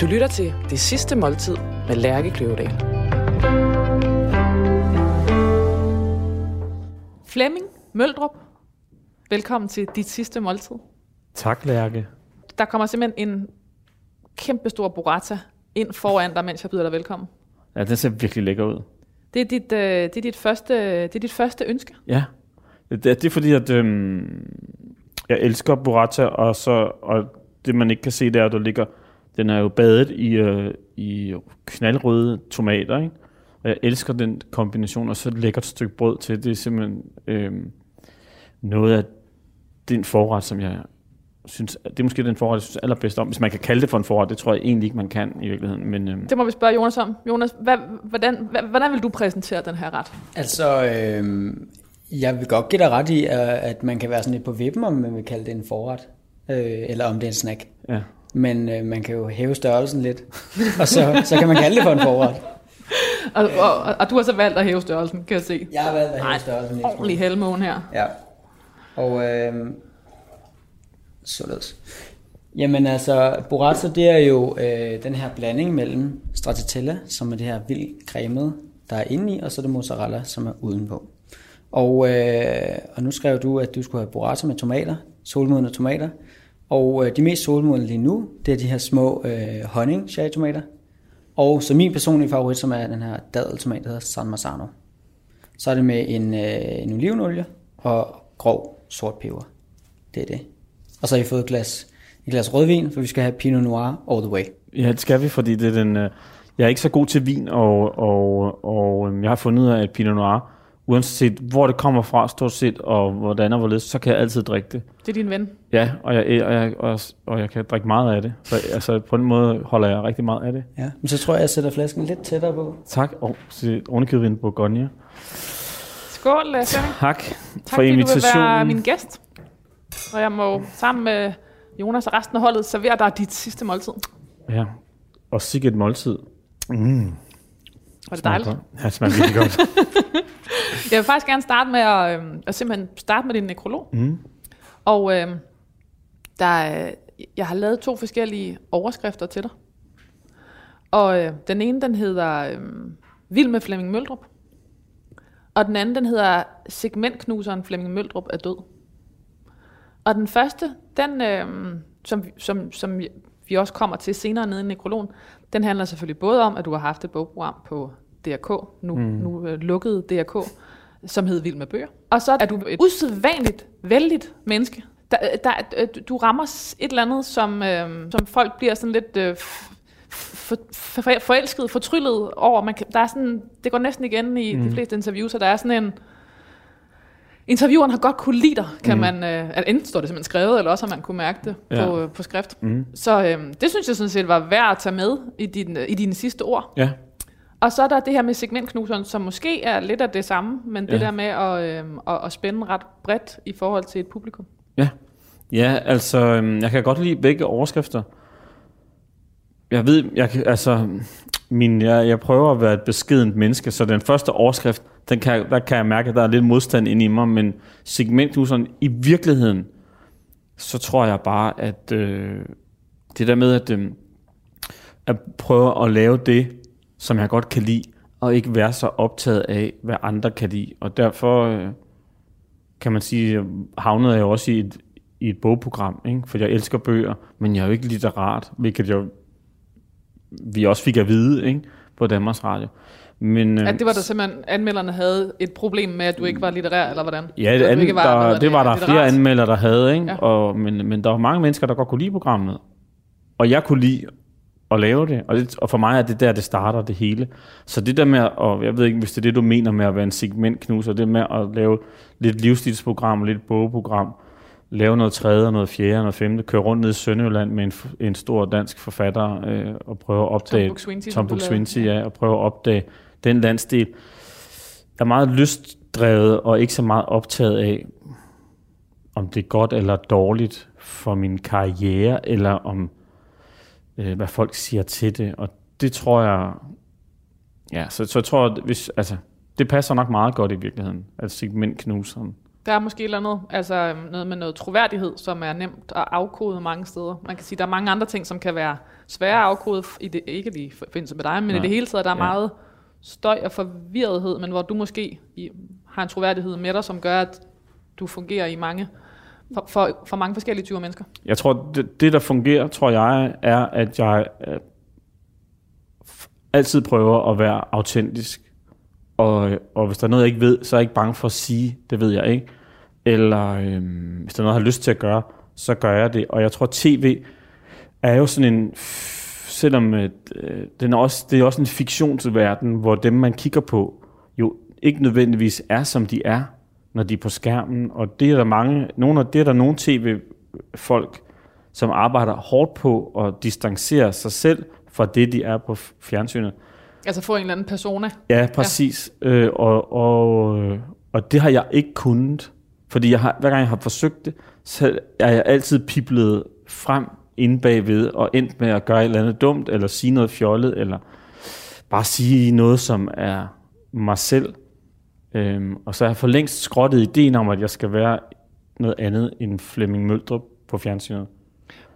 Du lytter til Det Sidste Måltid med Lærke Kløvedal. Flemming Møldrup, velkommen til dit sidste måltid. Tak, Lærke. Der kommer simpelthen en kæmpe stor burrata ind foran dig, mens jeg byder dig velkommen. Ja, den ser virkelig lækker ud. Det er dit, øh, det er dit, første, det er dit første ønske. Ja. Det, det er fordi, at øhm, jeg elsker burrata, og, så, og det man ikke kan se, det er, at der ligger, den er jo badet i, øh, i knaldrøde tomater, ikke? Og jeg elsker den kombination, og så et lækkert stykke brød til. Det er simpelthen øhm, noget af den forret, som jeg synes, det er måske den forret, jeg synes allerbedst om. Hvis man kan kalde det for en forret, det tror jeg egentlig ikke, man kan i virkeligheden. Men, øhm, Det må vi spørge Jonas om. Jonas, hvad, hvordan, hvad, hvordan vil du præsentere den her ret? Altså, øh, jeg vil godt give dig ret i, at at man kan være sådan lidt på vippen, om man vil kalde det en forret, øh, eller om det er en snack. ja. Men øh, man kan jo hæve størrelsen lidt, og så, så kan man kalde det for en forret. Og, og, og, og du har så valgt at hæve størrelsen, kan jeg se. Jeg har valgt at hæve Nej, størrelsen lidt. Ordentlig helmåne her. Ja. Og øh, således. Jamen altså, burrata det er jo øh, den her blanding mellem stracciatella, som er det her vildt cremede, der er inde i, og så er det mozzarella, som er udenpå. Og, øh, og nu skrev du, at du skulle have burrata med tomater, solmodne tomater. Og øh, de mest solmodne lige nu, det er de her små øh, honning cherrytomater. Og så min personlige favorit, som er den her dadeltomat, der hedder San Marzano. Så er det med en, øh, en olivenolie og grov sort peber. Det er det. Og så har I fået et glas, et glas rødvin, for vi skal have Pinot Noir all the way. Ja, det skal vi, fordi det er den... Øh, jeg er ikke så god til vin, og, og, og øh, jeg har fundet ud af, at Pinot Noir, uanset hvor det kommer fra, stort set, og hvordan og hvorledes, så kan jeg altid drikke det. Det er din ven. Ja, og jeg, og jeg, og, og jeg kan drikke meget af det. Så altså, på den måde holder jeg rigtig meget af det. Ja. Men så tror jeg, jeg sætter flasken lidt tættere på. Tak, og ovenikøbet en Bourgogne. Skål, Flemming. Tak, Tak, for fordi du vil være invitationen. min gæst. Og jeg må sammen med Jonas og resten af holdet servere dig dit sidste måltid. Ja, og sikkert et måltid. Mm, Var det dejligt? Ja, det smager virkelig godt. Jeg vil faktisk gerne starte med at, øh, at simpelthen starte med din nekrolog. Mm. Og øh, der, er- jeg har lavet to forskellige overskrifter til dig. Og øh, den ene, den hedder øh, Vild med Flemming Møldrup. Og den anden, den hedder Segmentknuseren Flemming Møldrup er død. Og den første, den, øh, som, som, som vi også kommer til senere nede i nekrologen, den handler selvfølgelig både om, at du har haft et bogprogram på DRK, nu, mm. nu øh, lukket DRK, som hed Vild med Bøger. Og så er du et usædvanligt, vældigt menneske. Der, der, øh, du rammer et eller andet, som, øh, som folk bliver sådan lidt øh, for, for, forelsket, fortryllet over. Man kan, der er sådan, det går næsten igen i mm. de fleste interviews, så der er sådan en... Intervieweren har godt kunne lide dig, kan mm. man... Øh, altså, enten står det simpelthen skrevet, eller også har man kunne mærke det ja. Ja. på, øh, på skrift. Mm. Så øh, det synes jeg sådan set var værd at tage med i, din, øh, i dine sidste ord. Ja, Og så er der det her med segmentknuseren, som måske er lidt af det samme, men det Ja. der med at, øh, at, at spænde ret bredt i forhold til et publikum. Ja, ja altså, øhm, jeg kan godt lide begge overskrifter. Jeg ved, jeg kan, altså, min, jeg, jeg prøver at være et beskedent menneske, så den første overskrift, den kan, der kan jeg mærke, at der er lidt modstand inde i mig, men segmentknuseren, i virkeligheden, så tror jeg bare, at øh, det der med at, øh, at prøve at lave det, som jeg godt kan lide, og ikke være så optaget af, hvad andre kan lide, og derfor... Øh, kan man sige, havnede jeg jo også i et, i et bogprogram, ikke? for jeg elsker bøger, men jeg er jo ikke litterat, hvilket jeg, vi også fik at vide ikke? på Danmarks Radio. Men, øh, At det var der simpelthen, anmelderne havde et problem med, at du ikke var litterær, eller hvordan? Ja, det, an, var, der, det var der litterat. flere anmeldere, der havde, ikke? Ja. Og, men, men der var mange mennesker, der godt kunne lide programmet. Og jeg kunne lide at lave det. Og, det, og for mig er det der, det starter det hele. Så det der med, og jeg ved ikke, hvis det er det, du mener med at være en segmentknuser, det med at lave lidt livsstilsprogram, lidt bogprogram, lave noget tredje, og noget fjerde, og noget femte, køre rundt ned i Sønderjylland med en, en stor dansk forfatter øh, og prøve at opdage... Tom Buk-Swienty, som Tom. Buk-Swienty, ja, og prøve at opdage den landsdel. Jeg er meget lystdrevet og ikke så meget optaget af, om det er godt eller dårligt for min karriere, eller om øh, hvad folk siger til det. Og det tror jeg, ja, så, så jeg tror, at hvis, altså, det passer nok meget godt i virkeligheden, at segmentknuseren Der er måske et eller andet, altså noget med noget troværdighed, som er nemt at afkode mange steder. Man kan sige, der er mange andre ting, som kan være svære at afkode, i det, ikke lige forbindelse med dig, men Nej. i det hele taget, der er Ja. meget støj og forvirrethed, men hvor du måske i, har en troværdighed med dig, som gør, at du fungerer i mange, for, for, for mange forskellige typer mennesker. Jeg tror, det, det der fungerer, tror jeg, er, at jeg øh, altid prøver at være autentisk. Og, og hvis der er noget, jeg ikke ved, så er jeg ikke bange for at sige, det ved jeg ikke. Eller øh, hvis der er noget, jeg har lyst til at gøre, så gør jeg det. Og jeg tror, tv er jo sådan en, selvom øh, den er også, det er også en fiktionsverden, hvor dem, man kigger på, jo ikke nødvendigvis er, som de er, når de er på skærmen. Og det er der mange, nogle af, det er der nogle tv-folk, som arbejder hårdt på at distancere sig selv fra det, de er på fjernsynet. Altså få en eller anden persona. Ja, præcis. Ja. Øh, og, og, øh, og det har jeg ikke kunnet. Fordi jeg har, hver gang jeg har forsøgt det, så er jeg altid piplet frem inde bagved, og endt med at gøre et eller andet dumt, eller sige noget fjollet, eller bare sige noget, som er mig selv. Øhm, og så har jeg for længst skrottet ideen om, at jeg skal være noget andet end Flemming Møldrup på fjernsynet.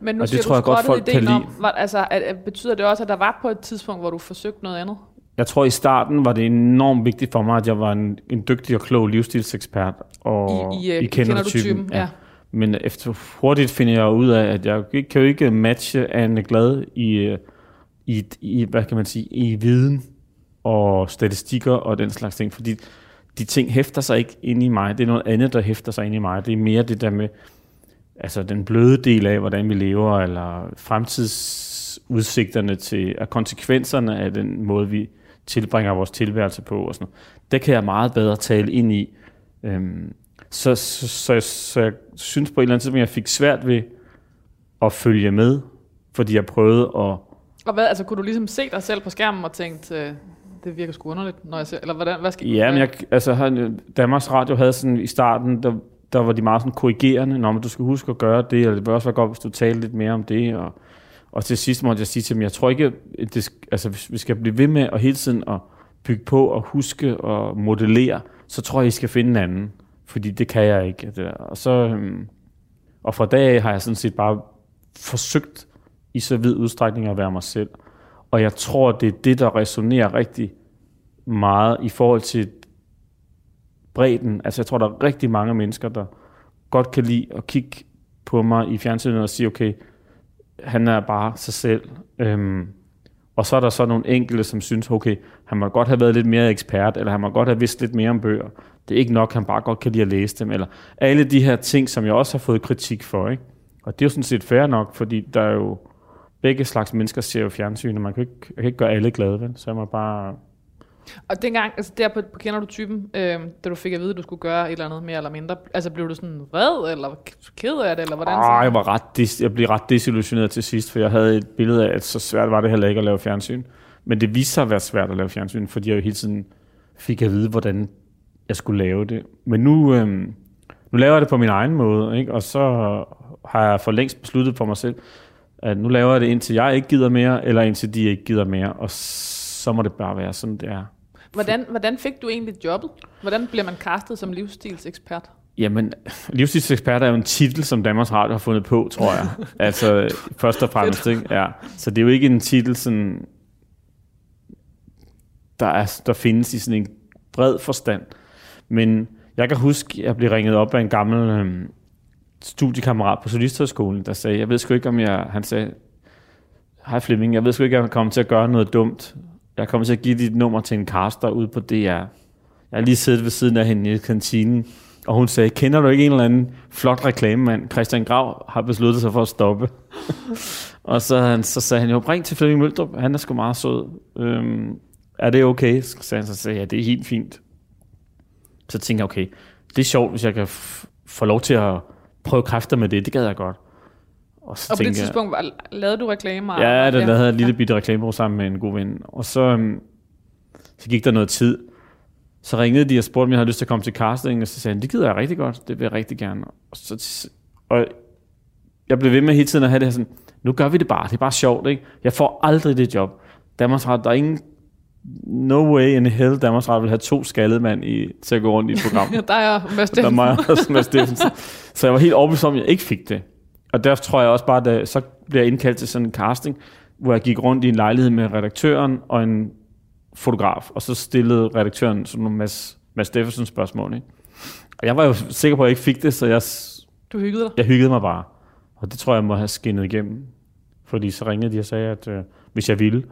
Men nu Og det siger tror du jeg godt, folk kan om, var, altså, at, at, betyder det også, at der var på et tidspunkt, hvor du forsøgte noget andet? Jeg tror i starten var det enormt vigtigt for mig, at jeg var en, en dygtig og klog livsstilsekspert. Og I, i, uh, kender, du typen? Ja. Men efter hurtigt finder jeg ud af, at jeg kan jo ikke matche Anne Glad i, øh, i, i, hvad kan man sige, i viden og statistikker og den slags ting, fordi de ting hæfter sig ikke ind i mig. Det er noget andet, der hæfter sig ind i mig. Det er mere det der med altså den bløde del af, hvordan vi lever, eller fremtidsudsigterne til, og konsekvenserne af den måde, vi tilbringer vores tilværelse på. Og sådan noget. Det kan jeg meget bedre tale ind i. Øhm, så, så, så, så jeg synes på et eller andet tidspunkt, jeg fik svært ved at følge med, fordi jeg prøvede at Og hvad, altså, kunne du ligesom se dig selv på skærmen og tænkte, øh, det virker sgu underligt, når jeg ser, eller hvordan, hvad skal Ja, men jeg, altså, han- Danmarks Radio havde sådan i starten, der, der var de meget sådan korrigerende, når du skal huske at gøre det, eller det vil også være godt, hvis du taler lidt mere om det, og, og til sidst måtte jeg sige til dem, jeg tror ikke, det, altså, hvis vi skal blive ved med at hele tiden at bygge på og huske og modellere, så tror jeg, I skal finde en anden, fordi det kan jeg ikke. Det der. Og, så, øhm, og fra dag af har jeg sådan set bare forsøgt i så vid udstrækning at være mig selv. Og jeg tror, det er det, der resonerer rigtig meget i forhold til bredden. Altså jeg tror, der er rigtig mange mennesker, der godt kan lide at kigge på mig i fjernsynet og sige, okay, han er bare sig selv. Øhm, og så er der så nogle enkelte, som synes, okay, han må godt have været lidt mere ekspert, eller han må godt have vidst lidt mere om bøger. Det er ikke nok, han bare godt kan lide at læse dem. Eller alle de her ting, som jeg også har fået kritik for. Ikke? Og det er jo sådan set fair nok, fordi der er jo begge slags mennesker ser jo fjernsyn, og man kan ikke, jeg kan ikke gøre alle glade, vel? så jeg må bare Og dengang, altså der på, på Kender du typen, øh, da du fik at vide, at du skulle gøre et eller andet mere eller mindre, altså blev du sådan vred, eller ked af det, eller hvordan? Åh, jeg, var ret jeg blev ret desillusioneret til sidst, for jeg havde et billede af, at så svært var det heller ikke at lave fjernsyn. Men det viste sig at være svært at lave fjernsyn, fordi jeg jo hele tiden fik at vide, hvordan jeg skulle lave det. Men nu, øhm, nu laver jeg det på min egen måde, ikke? og så har jeg for længst besluttet for mig selv, at nu laver jeg det indtil jeg ikke gider mere, eller indtil de ikke gider mere, og så må det bare være sådan, det er. Hvordan, hvordan fik du egentlig jobbet? Hvordan bliver man castet som livsstilsekspert? Jamen, livsstilsekspert er jo en titel, som Danmarks Radio har fundet på, tror jeg. altså, først og fremmest, ikke? Ja. Så det er jo ikke en titel, sådan, der, er, der findes i sådan en bred forstand. Men jeg kan huske, at jeg blev ringet op af en gammel øhm, studiekammerat på Solisthøjskolen, der sagde, jeg ved sgu ikke, om jeg... Han sagde, hej Flemming, jeg ved sgu ikke, om jeg kommer til at gøre noget dumt. Jeg kommer til at give dit nummer til en caster ude på DR. Jeg har lige siddet ved siden af hende i kantinen, og hun sagde, kender du ikke en eller anden flot reklamemand? Christian Grav har besluttet sig for at stoppe. og så, han, så sagde han, jo, ring til Flemming Møldrup, han er sgu meget sød. Øhm, er det okay? Så sagde han, så sagde ja, det er helt fint. Så tænkte jeg, okay, det er sjovt, hvis jeg kan f- få lov til at prøve kræfter med det. Det gad jeg godt. Og, så Og på det tidspunkt var, lavede du reklamer? Ja, der, der havde jeg et lille bitte reklamebureau sammen med en god ven. Og så, øhm, så gik der noget tid. Så ringede de og spurgte, om jeg havde lyst til at komme til casting, og så sagde han, det gider jeg rigtig godt, det vil jeg rigtig gerne. Og, så, og jeg blev ved med hele tiden at have det her sådan, nu gør vi det bare, det er bare sjovt, ikke? Jeg får aldrig det job. Danmarks Radio, der er ingen no way in hell, Danmarks Radio vil have to skaldede mand i, til at gå rundt i et program. Der er Mads der er mig og Mads Steffensen. Så jeg var helt overbevist om, at jeg ikke fik det. Og derfor tror jeg også bare, at så bliver jeg indkaldt til sådan en casting, hvor jeg gik rundt i en lejlighed med redaktøren og en fotograf, og så stillede redaktøren sådan nogle Mads, Mads Steffensen spørgsmål. Ikke? Og jeg var jo sikker på, at jeg ikke fik det, så jeg, Du hyggede dig. jeg hyggede mig bare. Og det tror jeg må have skinnet igennem. Fordi så ringede de og sagde, at øh, hvis jeg ville,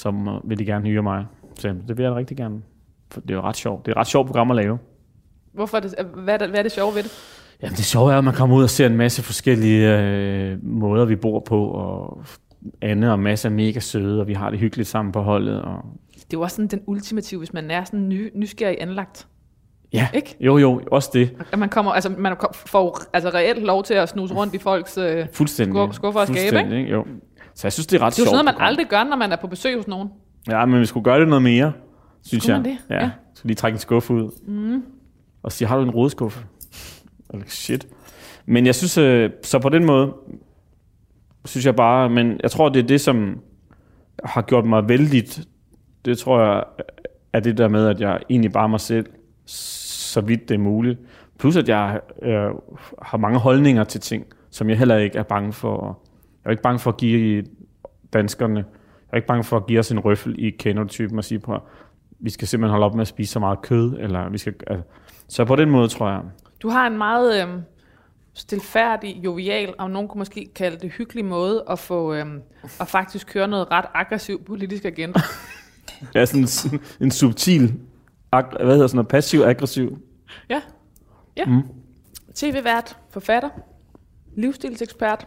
så må, ville de gerne hyre mig. Så det vil jeg rigtig gerne. For det er jo ret sjovt. Det er et ret sjovt program at lave. Hvorfor er det, hvad, er det, hvad er det sjove ved det? Jamen det sjove er, at man kommer ud og ser en masse forskellige øh, måder, vi bor på, og Anne og Mads er mega søde, og vi har det hyggeligt sammen på holdet. Og... Det er jo også sådan den ultimative, hvis man er sådan ny, nysgerrig anlagt. Ja, Ikke? jo jo, også det. At man, kommer, altså, man får altså reelt lov til at snuse rundt i folks... Øh, Fuldstændig. Skuffer- og skabe, Fuldstændig, ikke? Jo. Så jeg synes, det er ret er jo sjovt. sådan noget, man program. aldrig gør, når man er på besøg hos nogen. Ja, men vi skulle gøre det noget mere, synes Skulle jeg. man det? Ja. Ja. Så lige trække en skuffe ud. Mm. Og sige, har du en rodeskuffe? Eller shit. Men jeg synes, øh, så på den måde, synes jeg bare, men jeg tror, det er det, som har gjort mig vældig, det tror jeg, er det der med, at jeg egentlig bare mig selv, så vidt det er muligt. Plus, at jeg øh, har mange holdninger til ting, som jeg heller ikke er bange for. Jeg er ikke bange for at give danskerne, jeg er ikke bange for at give os en røffel i kenotypen og sige på, vi skal simpelthen holde op med at spise så meget kød, eller vi skal, altså, så på den måde tror jeg, Du har en meget øh, stilfærdig, jovial, og nogen kunne måske kalde det hyggelig måde at få øh, at faktisk køre noget ret aggressiv politisk agenda. jeg er sådan en, en subtil, ag, hvad hedder sådan noget, passiv-aggressiv. Ja. ja. Mm. TV-vært, forfatter, livsstilsekspert,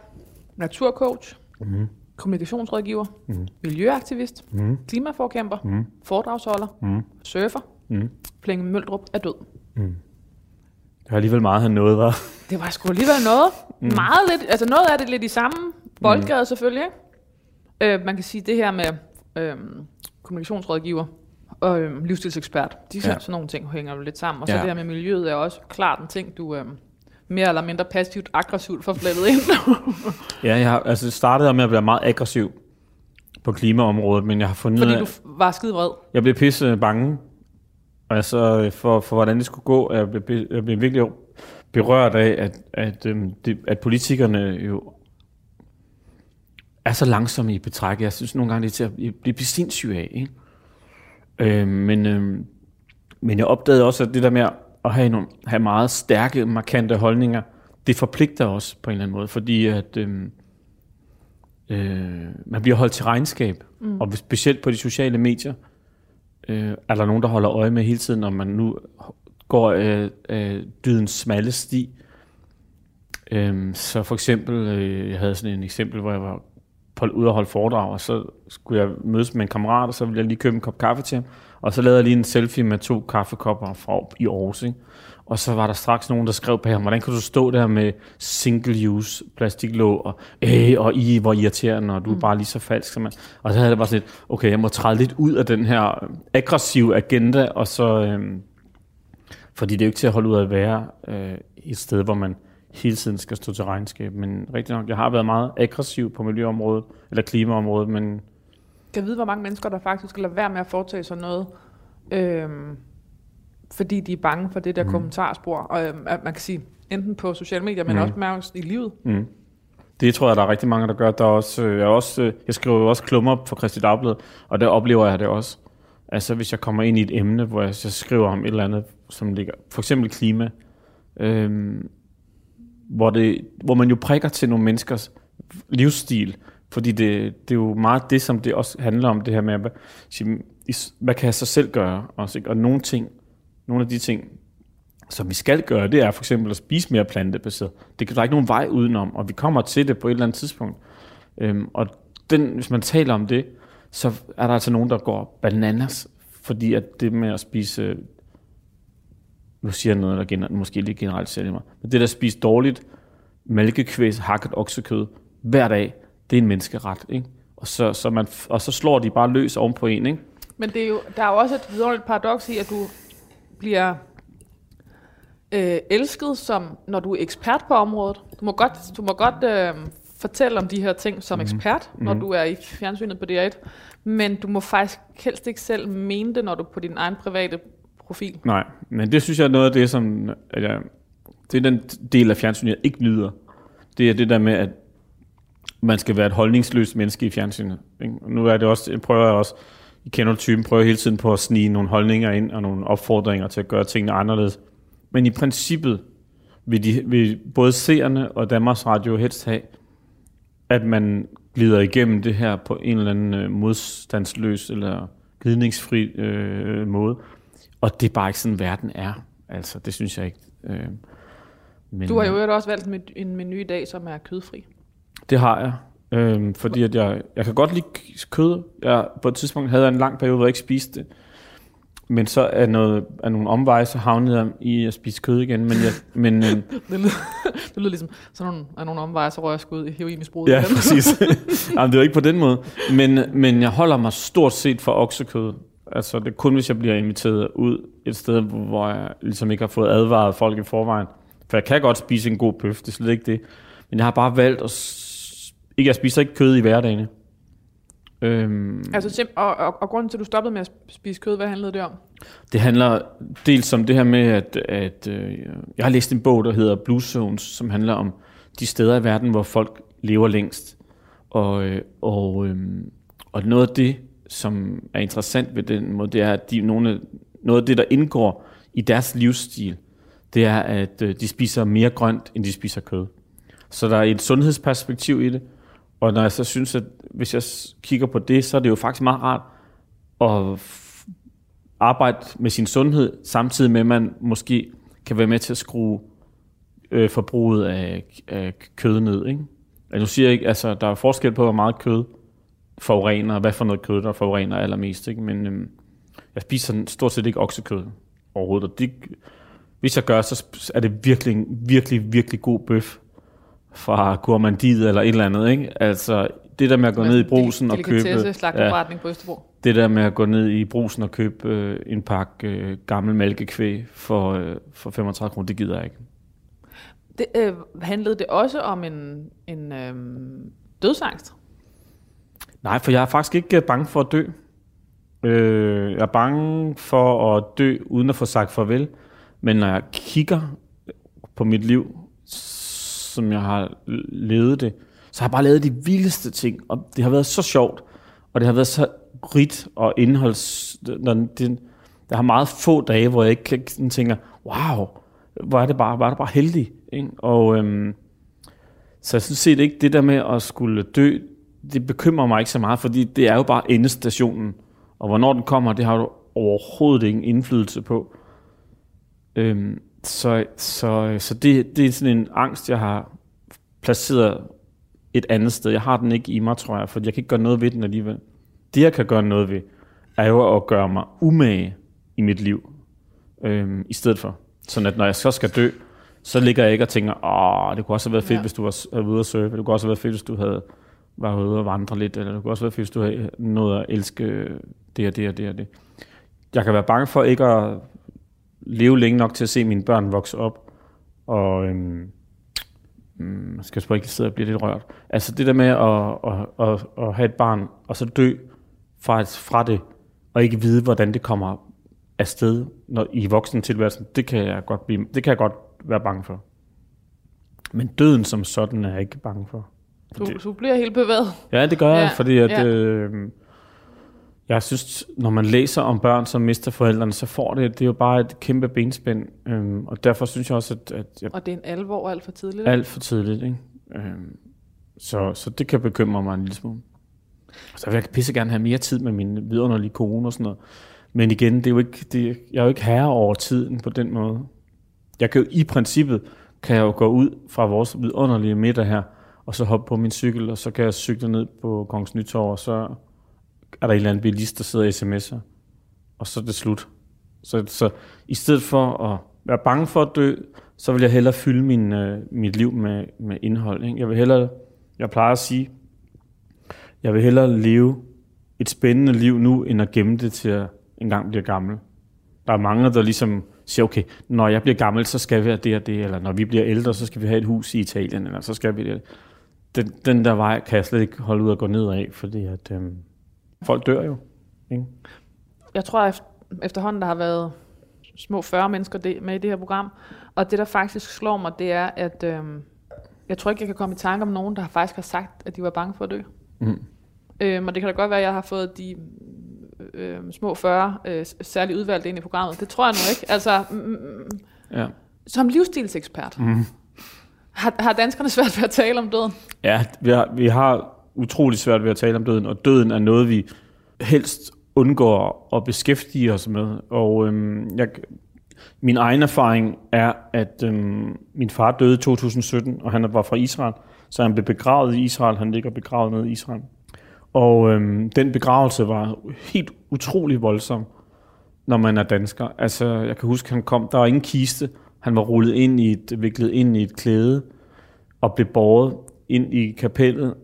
naturcoach, mm. kommunikationsrådgiver, mm. miljøaktivist, mm. klimaforkæmper, mm. foredragsholder, mm. surfer. Mm. Flemming Møldrup er død. Det har alligevel meget, han nåede, var. Det var sgu alligevel noget. Mm. Meget lidt, altså noget af det lidt i samme boldgade mm. selvfølgelig. Ikke? Øh, man kan sige det her med øh, kommunikationsrådgiver og øh, livsstilsekspert. De Ja. sådan nogle ting hænger jo lidt sammen. Og så ja. det her med miljøet er også klart en ting, du øh, mere eller mindre passivt aggressivt får flettet ind. Ja, jeg har altså startet med at være meget aggressiv på klimaområdet, men jeg har fundet fordi du var skide vred. jeg blev pisse bange, altså for, for hvordan det skulle gå. Jeg blev, jeg blev virkelig berørt af, at, at, øhm, det, at politikerne jo er så langsomme i betræk. Jeg synes nogle gange, det er til at blive sindssyge af. Ikke? Øh, men, øh, men jeg opdagede også, at det der med at have, nogle, have meget stærke, markante holdninger, det forpligter os på en eller anden måde, fordi at øh, øh, man bliver holdt til regnskab, mm. og specielt på de sociale medier, øh, er der nogen, der holder øje med hele tiden, om man nu går øh, øh, dydens smalle sti. Øh, så for eksempel, øh, jeg havde sådan en eksempel, hvor jeg var på, ude og holde foredrag, og så skulle jeg mødes med en kammerat, og så ville jeg lige købe en kop kaffe til ham, og så lavede jeg lige en selfie med to kaffekopper fra i Aarhus, ikke? Og så var der straks nogen, der skrev på ham, hvordan kan du stå der med single-use plastiklåg, og, øh, og I, hvor irriterende, og du er bare lige så falsk som man. Og så havde jeg bare sådan lidt, okay, jeg må træde lidt ud af den her aggressive agenda, og så, øh, fordi det er jo ikke til at holde ud af at være øh, et sted, hvor man hele tiden skal stå til regnskab. Men rigtig nok, jeg har været meget aggressiv på miljøområdet, eller klimaområdet, men Kan vide, hvor mange mennesker, der faktisk skal lade være med at foretage sig noget, øhm, fordi de er bange for det der mm. kommentarspor. Og at man kan sige, enten på sociale medier, men Mm. også mærkes i livet. Mm. Det tror jeg, der er rigtig mange, der gør. Der er også, øh, jeg, er også, øh, jeg skriver jo også klummer for Christi Dagblad, og der oplever jeg det også. Altså hvis jeg kommer ind i et emne, hvor jeg, jeg skriver om et eller andet, som ligger, for eksempel klima, øhm, hvor, det, hvor man jo prikker til nogle menneskers livsstil, fordi det, det er jo meget det, som det også handler om, det her med, at sige, hvad kan jeg så selv gøre? Også, ikke? Og nogle ting, nogle af de ting, som vi skal gøre, det er for eksempel at spise mere plantebaseret. Det kan der er ikke nogen vej udenom, og vi kommer til det på et eller andet tidspunkt. Øhm, og den, hvis man taler om det, så er der altså nogen, der går bananas, fordi at det med at spise, øh, nu siger jeg noget, der gener, måske lige generelt siger mig, men det der at spise dårligt, mælkekvæs, hakket oksekød, hver dag, det er en menneskeret, ikke? Og så, så man, og så slår de bare løs oven på en, ikke? Men det er jo, der er jo også et vidunderligt paradoks i, at du bliver øh, elsket, som når du er ekspert på området. Du må godt, du må godt øh, fortælle om de her ting som Mhm. ekspert, når du er i fjernsynet på DR1, men du må faktisk helst ikke selv mene det, når du er på din egen private profil. Nej, men det synes jeg er noget af det, som... At jeg, det er den del af fjernsynet, jeg ikke lyder. Det er det der med, at man skal være et holdningsløst menneske i fjernsynet. Ikke? Nu er det også, prøver jeg også, I kender typen, prøver hele tiden på at snige nogle holdninger ind og nogle opfordringer til at gøre tingene anderledes. Men i princippet vil, de, vil både seerne og Danmarks Radio helst have, at man glider igennem det her på en eller anden øh, modstandsløs eller glidningsfri øh, måde. Og det er bare ikke sådan, verden er. Altså, det synes jeg ikke. Øh, men, Du har jo også valgt en en menu i dag, som er kødfri. Det har jeg. Øh, fordi at jeg, jeg kan godt lide kød. Jeg, på et tidspunkt havde jeg en lang periode, hvor jeg ikke spiste det. Men så er, noget, er nogle omveje, så havnede jeg i at spise kød igen. Men, jeg, men øh, Det lyder, det lyder ligesom sådan nogle, af nogle omveje, så rører jeg sgu ud i heroinmisbruget. Ja, igen. præcis. Jamen, det er jo ikke på den måde. Men, men jeg holder mig stort set for oksekød. Altså, det er kun, hvis jeg bliver inviteret ud et sted, hvor jeg ligesom ikke har fået advaret folk i forvejen. For jeg kan godt spise en god bøf, det er slet ikke det. Men jeg har bare valgt at... Ikke, jeg spiser ikke kød i hverdagen. Øhm, Altså, sim- og, og, og grunden til, at du stoppede med at spise kød, hvad handlede det om? Det handler dels om det her med, at, at øh, jeg har læst en bog, der hedder Blue Zones, som handler om de steder i verden, hvor folk lever længst. Og, øh, og, øh, og noget af det, som er interessant ved den måde, det er, at de, nogle, noget af det, der indgår i deres livsstil, det er, at øh, de spiser mere grønt, end de spiser kød. Så der er et sundhedsperspektiv i det. Og når jeg så synes, at hvis jeg kigger på det, så er det jo faktisk meget rart at arbejde med sin sundhed, samtidig med, at man måske kan være med til at skrue øh, forbruget af, af kød ned. Ikke? Altså, nu siger jeg ikke, altså, der er forskel på, hvor meget kød forurener, og hvad for noget kød, der forurener allermest. Ikke? Men øhm, jeg spiser sådan stort set ikke oksekød overhovedet. Og det, hvis jeg gør, så er det virkelig, virkelig, virkelig god bøf fra gourmandiet eller et eller andet. Ikke? Altså, det der med at gå ned i brusen og købe... Slagterforretning på Østerbro. Det der med at gå ned i brusen og købe øh, en pakke øh, gammel mælkekvæg for, øh, for 35 kroner, det gider jeg ikke. Det, øh, handlede det også om en, en øh, dødsangst? Nej, for jeg er faktisk ikke øh, bange for at dø. Øh, jeg er bange for at dø, uden at få sagt farvel. Men når jeg kigger på mit liv, som jeg har levet det, så har jeg bare lavet de vildeste ting. Og det har været så sjovt. Og det har været så rigt og indholds... når Det, der har meget få dage, hvor jeg ikke sådan tænker, wow, hvor er det bare, var det bare heldig. Ikke? Og øhm, så jeg synes set ikke, det der med at skulle dø, det bekymrer mig ikke så meget, fordi det er jo bare endestationen. Og hvornår den kommer, det har du overhovedet ingen indflydelse på. Øhm, så så, så det, det er sådan en angst, jeg har placeret et andet sted. Jeg har den ikke i mig, tror jeg, for jeg kan ikke gøre noget ved den alligevel. Det, jeg kan gøre noget ved, er jo at gøre mig umage i mit liv, øhm, i stedet for. Sådan at når jeg så skal dø, så ligger jeg ikke og tænker, åh, det kunne også have været fedt, Ja. hvis du var ude at surfe. Det kunne også have været fedt, hvis du havde var ude og vandre lidt, eller det kunne også være fedt, hvis du havde nået at elske det og det og det og det. Jeg kan være bange for ikke at leve længe nok til at se mine børn vokse op, og øhm, mm, jeg skal sgu ikke sidde og blive lidt rørt. Altså det der med at, at, at, at have et barn, og så dø fra, fra det, og ikke vide, hvordan det kommer afsted når, i voksen tilværelsen, det kan, jeg godt blive, det kan jeg godt være bange for. Men døden som sådan er jeg ikke bange for. Du, du bliver helt bevæget. Ja, det gør jeg, Ja, fordi at, ja. øh, jeg synes, når man læser om børn, som mister forældrene, så får det, det er jo bare et kæmpe benspænd. Øh, og derfor synes jeg også, at, at jeg Og det er en alvor alt for tidligt. alt for tidligt. Ikke? Øhm, så, så det kan bekymre mig en lille smule. Så vil jeg pisse gerne have mere tid med min vidunderlige kone og sådan noget. Men igen, det er jo ikke, det, jeg er jo ikke herre over tiden på den måde. Jeg kan jo i princippet, kan jeg jo gå ud fra vores vidunderlige middag her, og så hoppe på min cykel, og så kan jeg cykle ned på Kongens Nytorv, og så er der en eller anden bilist, der sidder og sms'er, og så er det slut. Så, så i stedet for at være bange for at dø, så vil jeg hellere fylde min, øh, mit liv med, med indhold. Ikke? Jeg vil hellere, jeg plejer at sige, jeg vil hellere leve et spændende liv nu, end at gemme det til at engang blive gammel. Der er mange, der ligesom siger, okay, når jeg bliver gammel, så skal vi have det og det, eller når vi bliver ældre, så skal vi have et hus i Italien, eller så skal vi det. den, den der vej kan jeg slet ikke holde ud at gå ned af, fordi at, øhm, folk dør jo. Ikke? Jeg tror at efterhånden, der har været små 40 mennesker med i det her program, og det, der faktisk slår mig, det er, at øhm, jeg tror ikke, jeg kan komme i tanke om nogen, der faktisk har sagt, at de var bange for at dø. Mm. Øhm, og det kan da godt være, at jeg har fået de øh, små 40 øh, særligt udvalgte ind i programmet. Det tror jeg nu ikke. Altså, mm, mm, Ja. som livsstilsekspert, Mm. har, har danskerne svært ved at tale om døden? Ja, vi har, vi har utrolig svært ved at tale om døden, og døden er noget, vi helst undgår at beskæftige os med. Og øhm, jeg, min egen erfaring er, at øhm, min far døde i 2017, og han var fra Israel, så han blev begravet i Israel. Han ligger begravet nede i Israel. Og øhm, den begravelse var helt utrolig voldsom, når man er dansker. Altså, jeg kan huske, han kom, der var ingen kiste. Han var rullet ind i et, viklet ind i et klæde, og blev båret ind i kapellet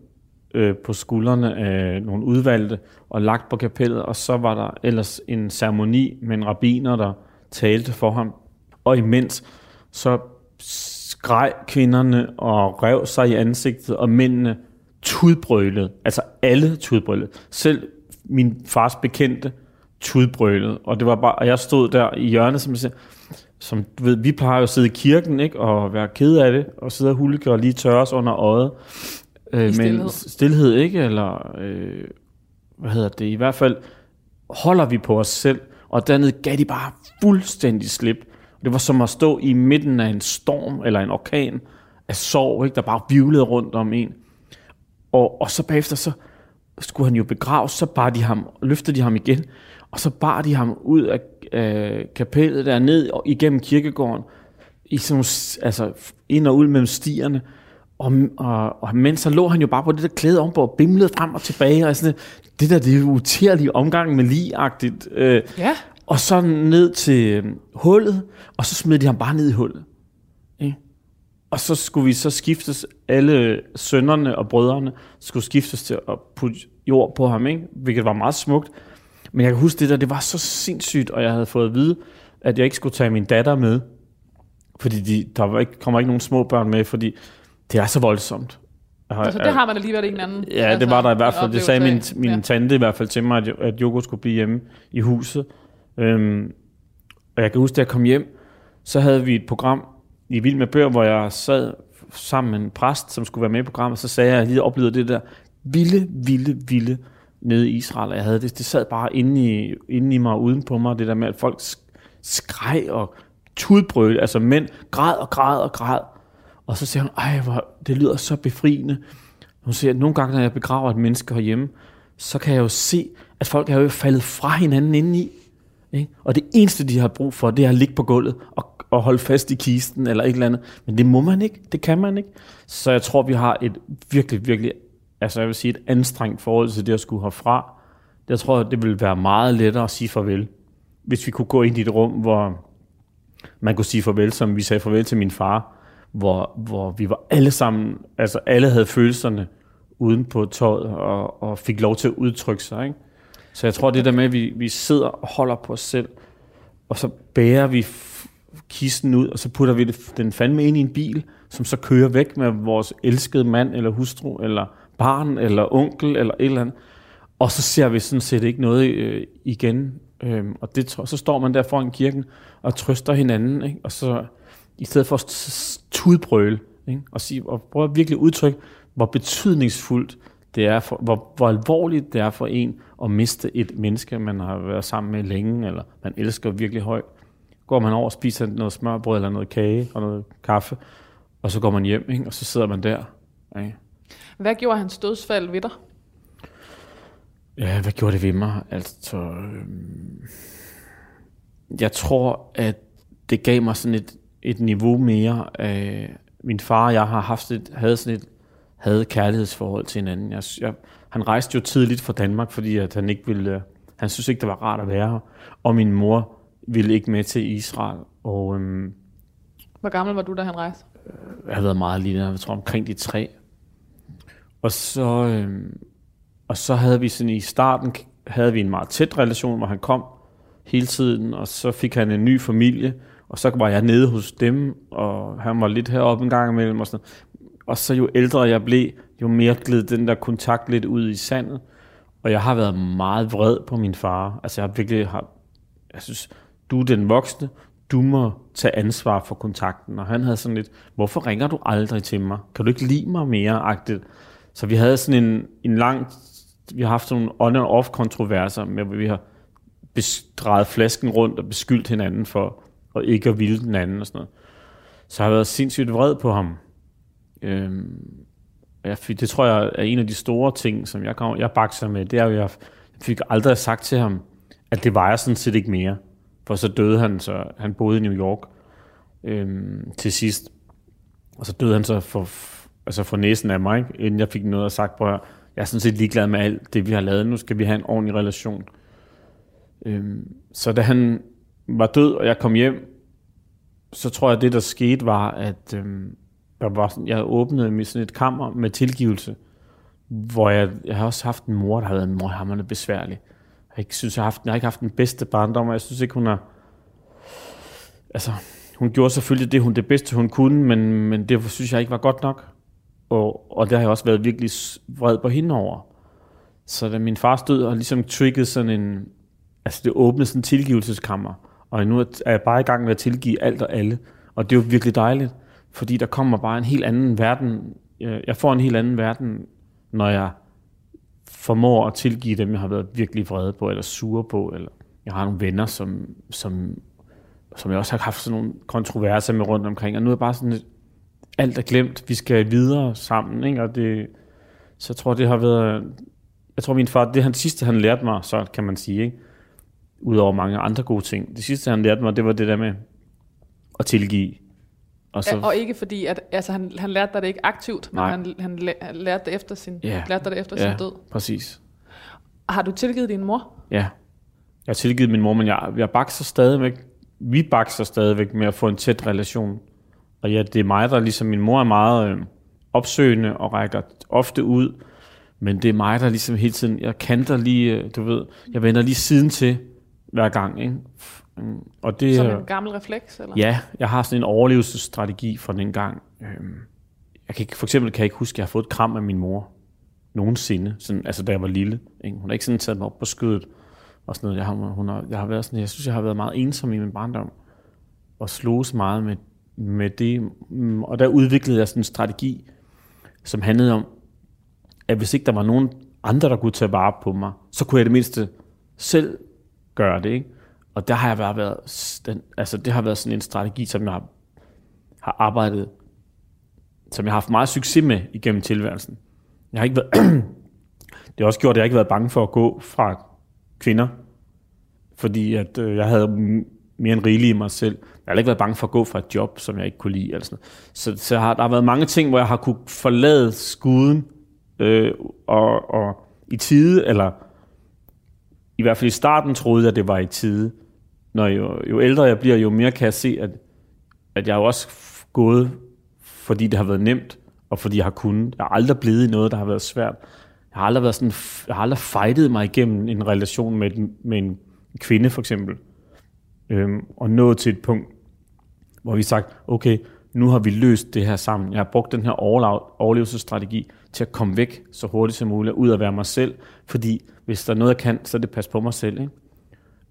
øh, på skuldrene af nogle udvalgte og lagt på kapellet, og så var der ellers en ceremoni med en rabiner, der talte for ham. Og imens så skreg kvinderne og rev sig i ansigtet, og mændene tudbrølede. Altså alle tudbrølede. Selv min fars bekendte tudbrølede. Og det var bare, og jeg stod der i hjørnet, som jeg siger, som du ved, vi plejer jo at sidde i kirken, ikke, og være ked af det, og sidde og hulke og lige tørre os under øjet. Øh, men stilhed. stillhed, ikke? Eller, øh, hvad hedder det? I hvert fald holder vi på os selv, og dernede gav de bare fuldstændig slip. Det var som at stå i midten af en storm, eller en orkan af sorg, ikke? der bare vivlede rundt om en. Og, og så bagefter, så skulle han jo begraves, så bar de ham, løftede de ham igen, og så bar de ham ud af øh, kapellet der ned og igennem kirkegården, i sådan nogle, altså ind og ud mellem stierne, og, og, og mens så lå han jo bare på det der klæde ovenpå og bimlede frem og tilbage, og sådan, det der, det er utærlige omgang med ligagtigt. Øh, Ja. og så ned til øh, hullet, og så smed de ham bare ned i hullet. Ikke? Og så skulle vi så skiftes, alle sønnerne og brødrene skulle skiftes til at putte jord på ham, ikke? hvilket var meget smukt. Men jeg kan huske det der, det var så sindssygt, og jeg havde fået at vide, at jeg ikke skulle tage min datter med, fordi de, der var ikke, kommer ikke nogen små børn med, fordi det er så voldsomt. Har- Altså, det har man alligevel en anden. Ja, altså, det var der i hvert fald. Det sagde min, min Ja. tante i hvert fald til mig, at, at Joko skulle blive hjemme i huset. Øhm, og jeg kan huske, da jeg kom hjem, så havde vi et program i Vild med Bør, hvor jeg sad sammen med en præst, som skulle være med i programmet, så sagde jeg, at jeg lige oplevede det der vilde, vilde, vilde nede i Israel. Jeg havde det, det sad bare inde i, inde i mig og uden på mig, det der med, at folk sk- skreg og tudbrøl, altså mænd græd og græd og græd. Og så siger hun, ej, hvor, det lyder så befriende. Hun siger, at nogle gange, når jeg begraver et menneske herhjemme, så kan jeg jo se, at folk er jo faldet fra hinanden indeni. Ikke? Og det eneste, de har brug for, det er at ligge på gulvet og, og holde fast i kisten eller et eller andet. Men det må man ikke. Det kan man ikke. Så jeg tror, vi har et virkelig, virkelig, altså jeg vil sige et anstrengt forhold til det at skulle herfra. Jeg tror, det ville være meget lettere at sige farvel. Hvis vi kunne gå ind i et rum, hvor man kunne sige farvel, som vi sagde farvel til min far, hvor, hvor vi var alle sammen, altså alle havde følelserne uden på tøjet og, og fik lov til at udtrykke sig. Ikke? Så jeg tror, det der med, at vi, vi sidder og holder på os selv, og så bærer vi kisten ud, og så putter vi den fandme ind i en bil, som så kører væk med vores elskede mand, eller hustru, eller barn, eller onkel, eller et eller andet. Og så ser vi sådan set ikke noget øh, igen. Øhm, og det, så står man der foran kirken og trøster hinanden. Ikke? Og så i stedet for at tudbrøle, ikke? Og, sige, og prøve at virkelig udtrykke, hvor betydningsfuldt det er, for, hvor, hvor alvorligt det er for en at miste et menneske, man har været sammen med længe, eller man elsker virkelig højt. Går man over og spiser noget smørbrød eller noget kage og noget kaffe, og så går man hjem, ikke? og så sidder man der. Ikke? Hvad gjorde hans dødsfald ved dig? Ja, hvad gjorde det ved mig? Altså, øhm, jeg tror, at det gav mig sådan et, et niveau mere af... Min far og jeg har haft et, havde sådan et havde kærlighedsforhold til hinanden. Jeg, jeg, han rejste jo tidligt fra Danmark, fordi at han ikke ville... øh, Han synes ikke, det var rart at være her. Og min mor ville ikke med til Israel. Og øhm, Hvor gammel var du, da han rejste? jeg har været meget lille, jeg tror omkring de tre. Og så, øhm, og så havde vi sådan i starten, havde vi en meget tæt relation, hvor han kom hele tiden, og så fik han en ny familie, og så var jeg nede hos dem, og han var lidt heroppe en gang imellem, og, sådan, og så jo ældre jeg blev, jo mere gled den der kontakt lidt ud i sandet. Og jeg har været meget vred på min far. Altså jeg har virkelig, har, jeg synes, du er den voksne, du må tage ansvar for kontakten. Og han havde sådan lidt, hvorfor ringer du aldrig til mig? Kan du ikke lide mig mere? Agtigt. Så vi havde sådan en, en lang, vi har haft sådan nogle on and off kontroverser, med hvor vi har drejet flasken rundt og beskyldt hinanden for og ikke at ville den anden og sådan noget. Så har jeg været sindssygt vred på ham. Øhm, jeg fik, det tror jeg er en af de store ting, som jeg, kom, jeg bakser med, det er jo, jeg fik aldrig sagt til ham, at det var jeg sådan set ikke mere. For så døde han, så han boede i New York øhm, til sidst. Og så døde han så for, altså for næsen af mig, inden jeg fik noget at sagt på. Jeg er sådan set ligeglad med alt det, vi har lavet. Nu skal vi have en ordentlig relation. Øhm, så da han var død, og jeg kom hjem, så tror jeg, at det, der skete, var, at øhm, jeg, var sådan, jeg åbnede med sådan et kammer med tilgivelse, hvor jeg, jeg har også haft en mor, der har været en morhammerende besværlig. Jeg, ikke synes, jeg, har haft, jeg har ikke haft den bedste barndom, og jeg synes ikke, hun har... Altså, hun gjorde selvfølgelig det, hun det bedste, hun kunne, men, men det synes jeg ikke var godt nok. Og, og det har jeg også været virkelig vred på hende over. Så da min far stod og ligesom triggede sådan en... Altså, det åbnede sådan en tilgivelseskammer. Og nu er jeg bare i gang med at tilgive alt og alle. Og det er jo virkelig dejligt, fordi der kommer bare en helt anden verden. Jeg får en helt anden verden, når jeg formår at tilgive dem, jeg har været virkelig vrede på, eller sure på, eller jeg har nogle venner, som, som, som jeg også har haft sådan nogle kontroverser med rundt omkring, og nu er bare sådan, alt er glemt, vi skal videre sammen, ikke? og det, så jeg tror, det har været, jeg tror min far, det han sidste, han lærte mig, så kan man sige, ikke? Udover mange andre gode ting, det sidste, han lærte mig, det var det der med at tilgive, og, så, og ikke fordi, at altså, han, han lærte dig det ikke aktivt, men nej. han, han lærte det efter sin, ja. lærte det efter ja, sin død. præcis. Har du tilgivet din mor? Ja, jeg har tilgivet min mor, men jeg, jeg bakser stadigvæk, vi bakser stadigvæk med at få en tæt relation. Og ja, det er mig, der ligesom, min mor er meget øh, opsøgende og rækker ofte ud, men det er mig, der ligesom hele tiden, jeg kanter lige, øh, du ved, jeg vender lige siden til hver gang, ikke? Og det, Som en gammel refleks? Eller? Ja, jeg har sådan en overlevelsesstrategi fra den gang. Øhm, jeg kan ikke, for eksempel kan jeg ikke huske, at jeg har fået et kram af min mor nogensinde, sådan, altså da jeg var lille. Ikke? Hun har ikke sådan taget mig op på skødet og sådan noget. Jeg har, hun har, jeg har været sådan, jeg synes, jeg har været meget ensom i min barndom og slås meget med, med det. Mm, og der udviklede jeg sådan en strategi, som handlede om, at hvis ikke der var nogen andre, der kunne tage vare på mig, så kunne jeg det mindste selv gøre det. Ikke? Og der har jeg bare været, den, altså det har været sådan en strategi, som jeg har, har arbejdet, som jeg har haft meget succes med igennem tilværelsen. Jeg har ikke været, det har også gjort, at jeg ikke har været bange for at gå fra kvinder, fordi at øh, jeg havde mere end rigeligt i mig selv. Jeg har ikke været bange for at gå fra et job, som jeg ikke kunne lide. Eller sådan Så, så har, der har været mange ting, hvor jeg har kunne forlade skuden øh, og, og i tide, eller i hvert fald i starten troede jeg, at det var i tide. Når jo, jo ældre jeg bliver, jo mere kan jeg se, at, at jeg er også gået, fordi det har været nemt, og fordi jeg har kunnet. Jeg har aldrig blevet i noget, der har været svært. Jeg har aldrig, været sådan, jeg har aldrig fightet mig igennem en relation med, med en kvinde, for eksempel. Øhm, og nået til et punkt, hvor vi sagt, okay, nu har vi løst det her sammen. Jeg har brugt den her overlevelsesstrategi til at komme væk så hurtigt som muligt, ud at være mig selv, fordi hvis der er noget, jeg kan, så er det passe på mig selv. Ikke?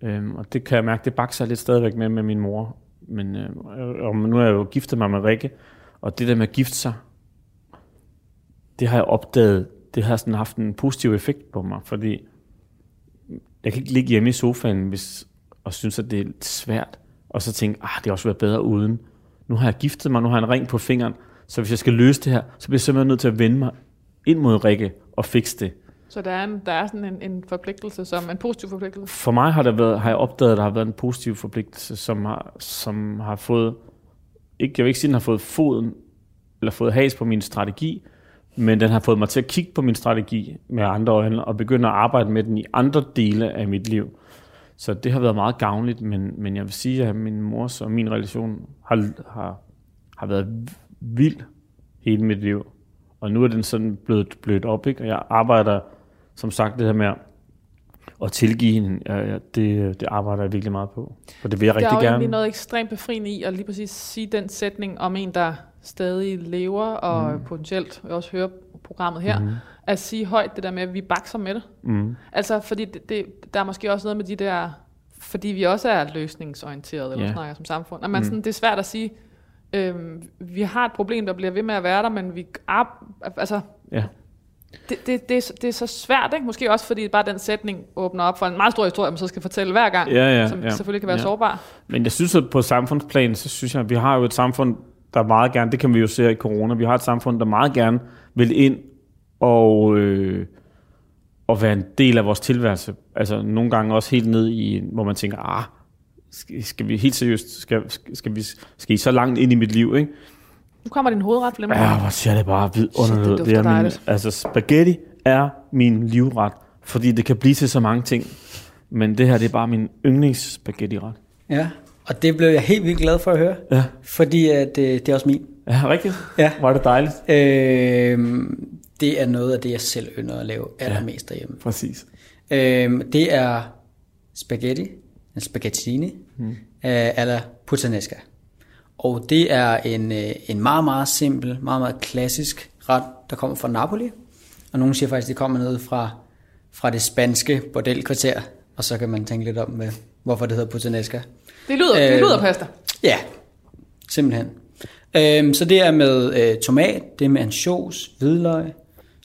Øhm, og det kan jeg mærke, det bakser lidt stadigvæk med med min mor. Men øh, og nu er jeg jo giftet mig med Rikke, og det der med at gifte sig, det har jeg opdaget, det har sådan haft en positiv effekt på mig, fordi jeg kan ikke ligge hjemme i sofaen hvis, og synes, at det er svært, og så tænke, ah, det har også været bedre uden. Nu har jeg giftet mig, nu har jeg en ring på fingeren, så hvis jeg skal løse det her, så bliver jeg simpelthen nødt til at vende mig ind mod Rikke og fikse det. Så der er, en, der er sådan en, en forpligtelse, som en positiv forpligtelse? For mig har, der været, har jeg opdaget, at der har været en positiv forpligtelse, som har, som har fået, ikke, jeg vil ikke sige, den har fået foden, eller fået has på min strategi, men den har fået mig til at kigge på min strategi med andre øjne, og begynde at arbejde med den i andre dele af mit liv. Så det har været meget gavnligt, men, men jeg vil sige, at min mors og min relation har, har, har været vild hele mit liv. Og nu er den sådan blevet blødt op, ikke? og jeg arbejder som sagt det her med at tilgive hende, ja, ja, det, det arbejder jeg virkelig meget på. Og det vil jeg Der rigtig er jo gerne. noget ekstremt befriende i at lige præcis sige den sætning om en, der stadig lever, og mm. potentielt også hører programmet her, mm. at sige højt det der med, at vi bakser med det. Mm. Altså, fordi det, det, der er måske også noget med de der, fordi vi også er løsningsorienterede, eller yeah. snakker som samfund. Og man, mm. sådan, det er svært at sige, øhm, vi har et problem, der bliver ved med at være der, men vi ar- altså, Ja. det, det, det, er, det er så svært, ikke? Måske også fordi bare den sætning åbner op for en meget stor historie, man så skal fortælle hver gang, Ja, ja, som ja. selvfølgelig kan være Ja. sårbar. Men jeg synes, at på samfundsplan, så synes jeg, at vi har jo et samfund, der meget gerne, det kan vi jo se i corona, vi har et samfund, der meget gerne vil ind og, øh, og være en del af vores tilværelse. Altså nogle gange også helt ned i, hvor man tænker, ah, skal, skal vi helt seriøst, skal, skal, vi, skal I så langt ind i mit liv, ikke? Nu kommer din hovedret, Flemming. Ja, hvor ser det bare vidunderligt Shit, det dufter er min, altså spaghetti er min livret, fordi det kan blive til så mange ting. Men det her, det er bare min yndlingsspaghetti-ret. Ja, og det blev jeg helt vildt glad for at høre, Ja, fordi at, øh, det er også min. Ja rigtigt. Ja. Var det dejligt? Øh, det er noget af det, jeg selv ynder at lave allermest derhjemme. Præcis. Øh, det er spaghetti, en spaghettini, mm. eller puttanesca. Og det er en, øh, en meget, meget simpel, meget, meget klassisk ret, der kommer fra Napoli. Og nogen siger faktisk, at det kommer ned fra, fra det spanske bordelkvarter. Og så kan man tænke lidt om, med, hvorfor det hedder puttanesca. Det lyder, øh, det Øh, lyder pasta. Ja, simpelthen. Øhm, så det er med øh, tomat, det er med ansjos, hvidløg,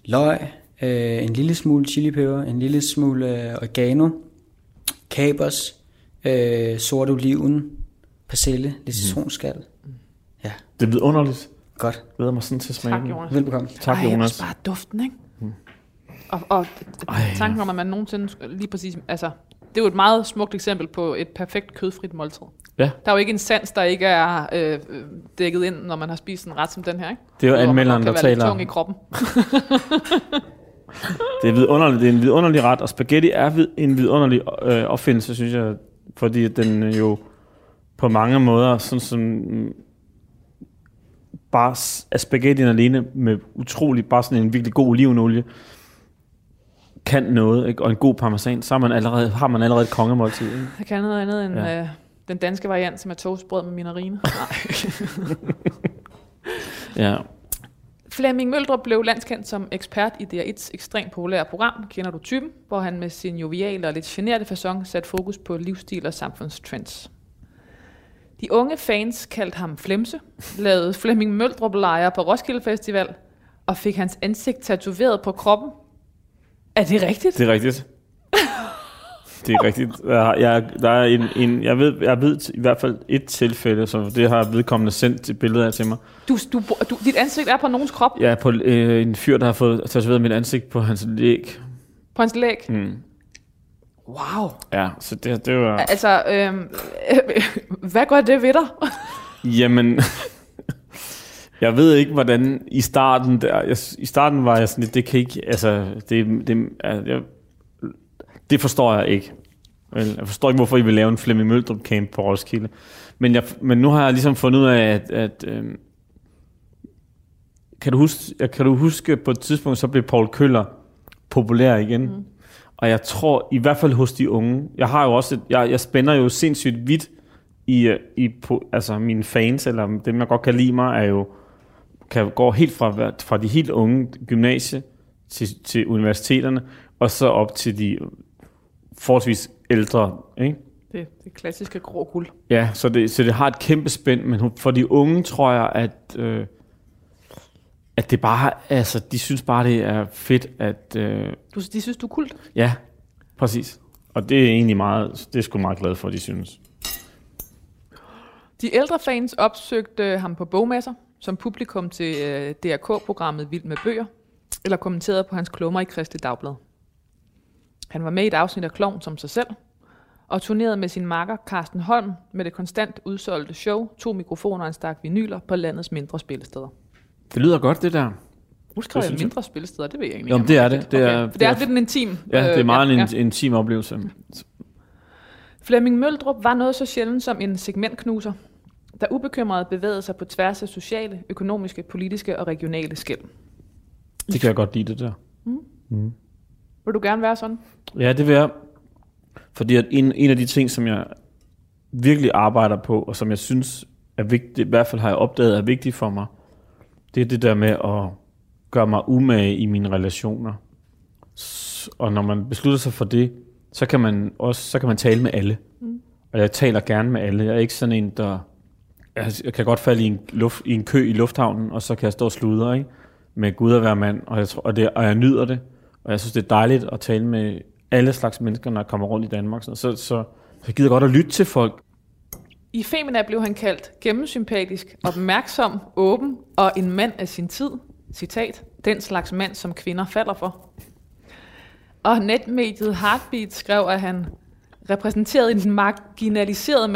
løg, øh, en lille smule chilipeber, en lille smule øh, oregano, kapers, øh, sort oliven, persille, lidt citronskal. Ja, Det er vidunderligt. godt. Jeg glæder mig sådan til at smage Tak. Jonas. Velbekomme. Tak, Ej, Jonas. også bare duften, ikke? Og, og Ej, tanken om, at man nogensinde lige præcis... Altså, det er jo et meget smukt eksempel på et perfekt kødfrit måltid. Ja, Der er jo ikke en sans, der ikke er øh, dækket ind, når man har spist en ret som den her, ikke? det er jo anmelderen, der taler. tung i kroppen. Det er, vidunderligt. det er en vidunderlig ret, og spaghetti er vid- en vidunderlig øh, opfindelse, synes jeg, fordi den jo på mange måder, sådan som mm, bare er spaghettien alene med utrolig, bare sådan en virkelig god olivenolie, kan noget, ikke? og en god parmesan, så har man allerede, har man allerede et kongemåltid. Ikke? Jeg kan noget andet end Ja. øh, den danske variant, som er toastbrød med minarine. Ja. Flemming Møldrup blev landskendt som ekspert i DR1's ekstremt populære program, Kender du typen, hvor han med sin joviale og lidt generte façon satte fokus på livsstil og samfundstrends. De unge fans kaldte ham Flemse, lavede Flemming Møldrup lejre på Roskilde Festival, og fik hans ansigt tatoveret på kroppen. Er det rigtigt? Det er rigtigt. Det er rigtigt. Jeg, jeg, der er en, en, jeg, ved, jeg ved i hvert fald et tilfælde, så det har vedkommende sendt et billede af til mig. Du, du, du, dit ansigt er på nogens krop, Ja, på øh, en fyr, der har fået tatoveret mit ansigt på hans læg. på hans læg. Mm. Wow. Ja, så det, det var... Altså, øhm, hvad gør det ved dig? Jamen, jeg ved ikke, hvordan i starten der... Jeg, I starten var jeg sådan lidt, det kan ikke... Altså, det, det, altså, jeg, det forstår jeg ikke. Jeg forstår ikke, hvorfor I vil lave en Flemming Møldrup camp på Roskilde. Men, jeg, men nu har jeg ligesom fundet ud af, at... at øhm, kan, du huske, kan du huske, på et tidspunkt, så blev Paul Køller populær igen? Mm. Og jeg tror, i hvert fald hos de unge, jeg har jo også, et, jeg, jeg spænder jo sindssygt vidt i, øh, i på, altså mine fans, eller dem, jeg godt kan lide mig, er jo, kan gå helt fra, fra de helt unge gymnasie til, til universiteterne, og så op til de forholdsvis ældre, ikke? Det, det klassiske grå guld. Ja, så det, så det har et kæmpe spænd, men for de unge tror jeg, at, øh, at det bare, altså, de synes bare, det er fedt, at, øh, Du, de synes, du er kult. ja, præcis. Og det er egentlig meget, det er sgu meget glad for, de synes. De ældre fans opsøgte ham på bogmasser, som publikum til øh, DRK-programmet Vild med Bøger, eller kommenterede på hans klummer i Kristi Dagblad. Han var med i et afsnit af Klovn som sig selv, og turnerede med sin makker Carsten Holm med det konstant udsolgte show, to mikrofoner og en stak vinyler på landets mindre spillesteder. Det lyder godt, det der. Jeg jeg. mindre spillesteder, det ved jeg ikke. men det er det. Okay. Det er- For det det er er- lidt en intim. Ja, det er øh, meget ja, en ja. intim oplevelse. Flemming Møldrup var noget så sjældent som en segmentknuser, der ubekymret bevægede sig på tværs af sociale, økonomiske, politiske og regionale skæld. Det kan jeg godt lide, det der. Vil du gerne være sådan? Ja, det vil jeg. Fordi at en, en af de ting, som jeg virkelig arbejder på, og som jeg synes er vigtigt, i hvert fald har jeg opdaget er vigtigt for mig, det er det der med at gøre mig umage i mine relationer. Og når man beslutter sig for det, så kan man også så kan man tale med alle. Mm. Og jeg taler gerne med alle. Jeg er ikke sådan en, der... Jeg kan godt falde i en, luft, i en kø i lufthavnen, og så kan jeg stå og sludre, ikke? Med Gud at være mand, og jeg, tror, og, det, og jeg nyder det. Og jeg synes, det er dejligt at tale med alle slags mennesker, når jeg kommer rundt i Danmark. Så, så, så jeg gider godt at lytte til folk. I Femina blev han kaldt gennemsympatisk, opmærksom, åben og en mand af sin tid. Citat. Den slags mand, som kvinder falder for. Og netmediet Heartbeat skrev, at han repræsenterede en marginaliseret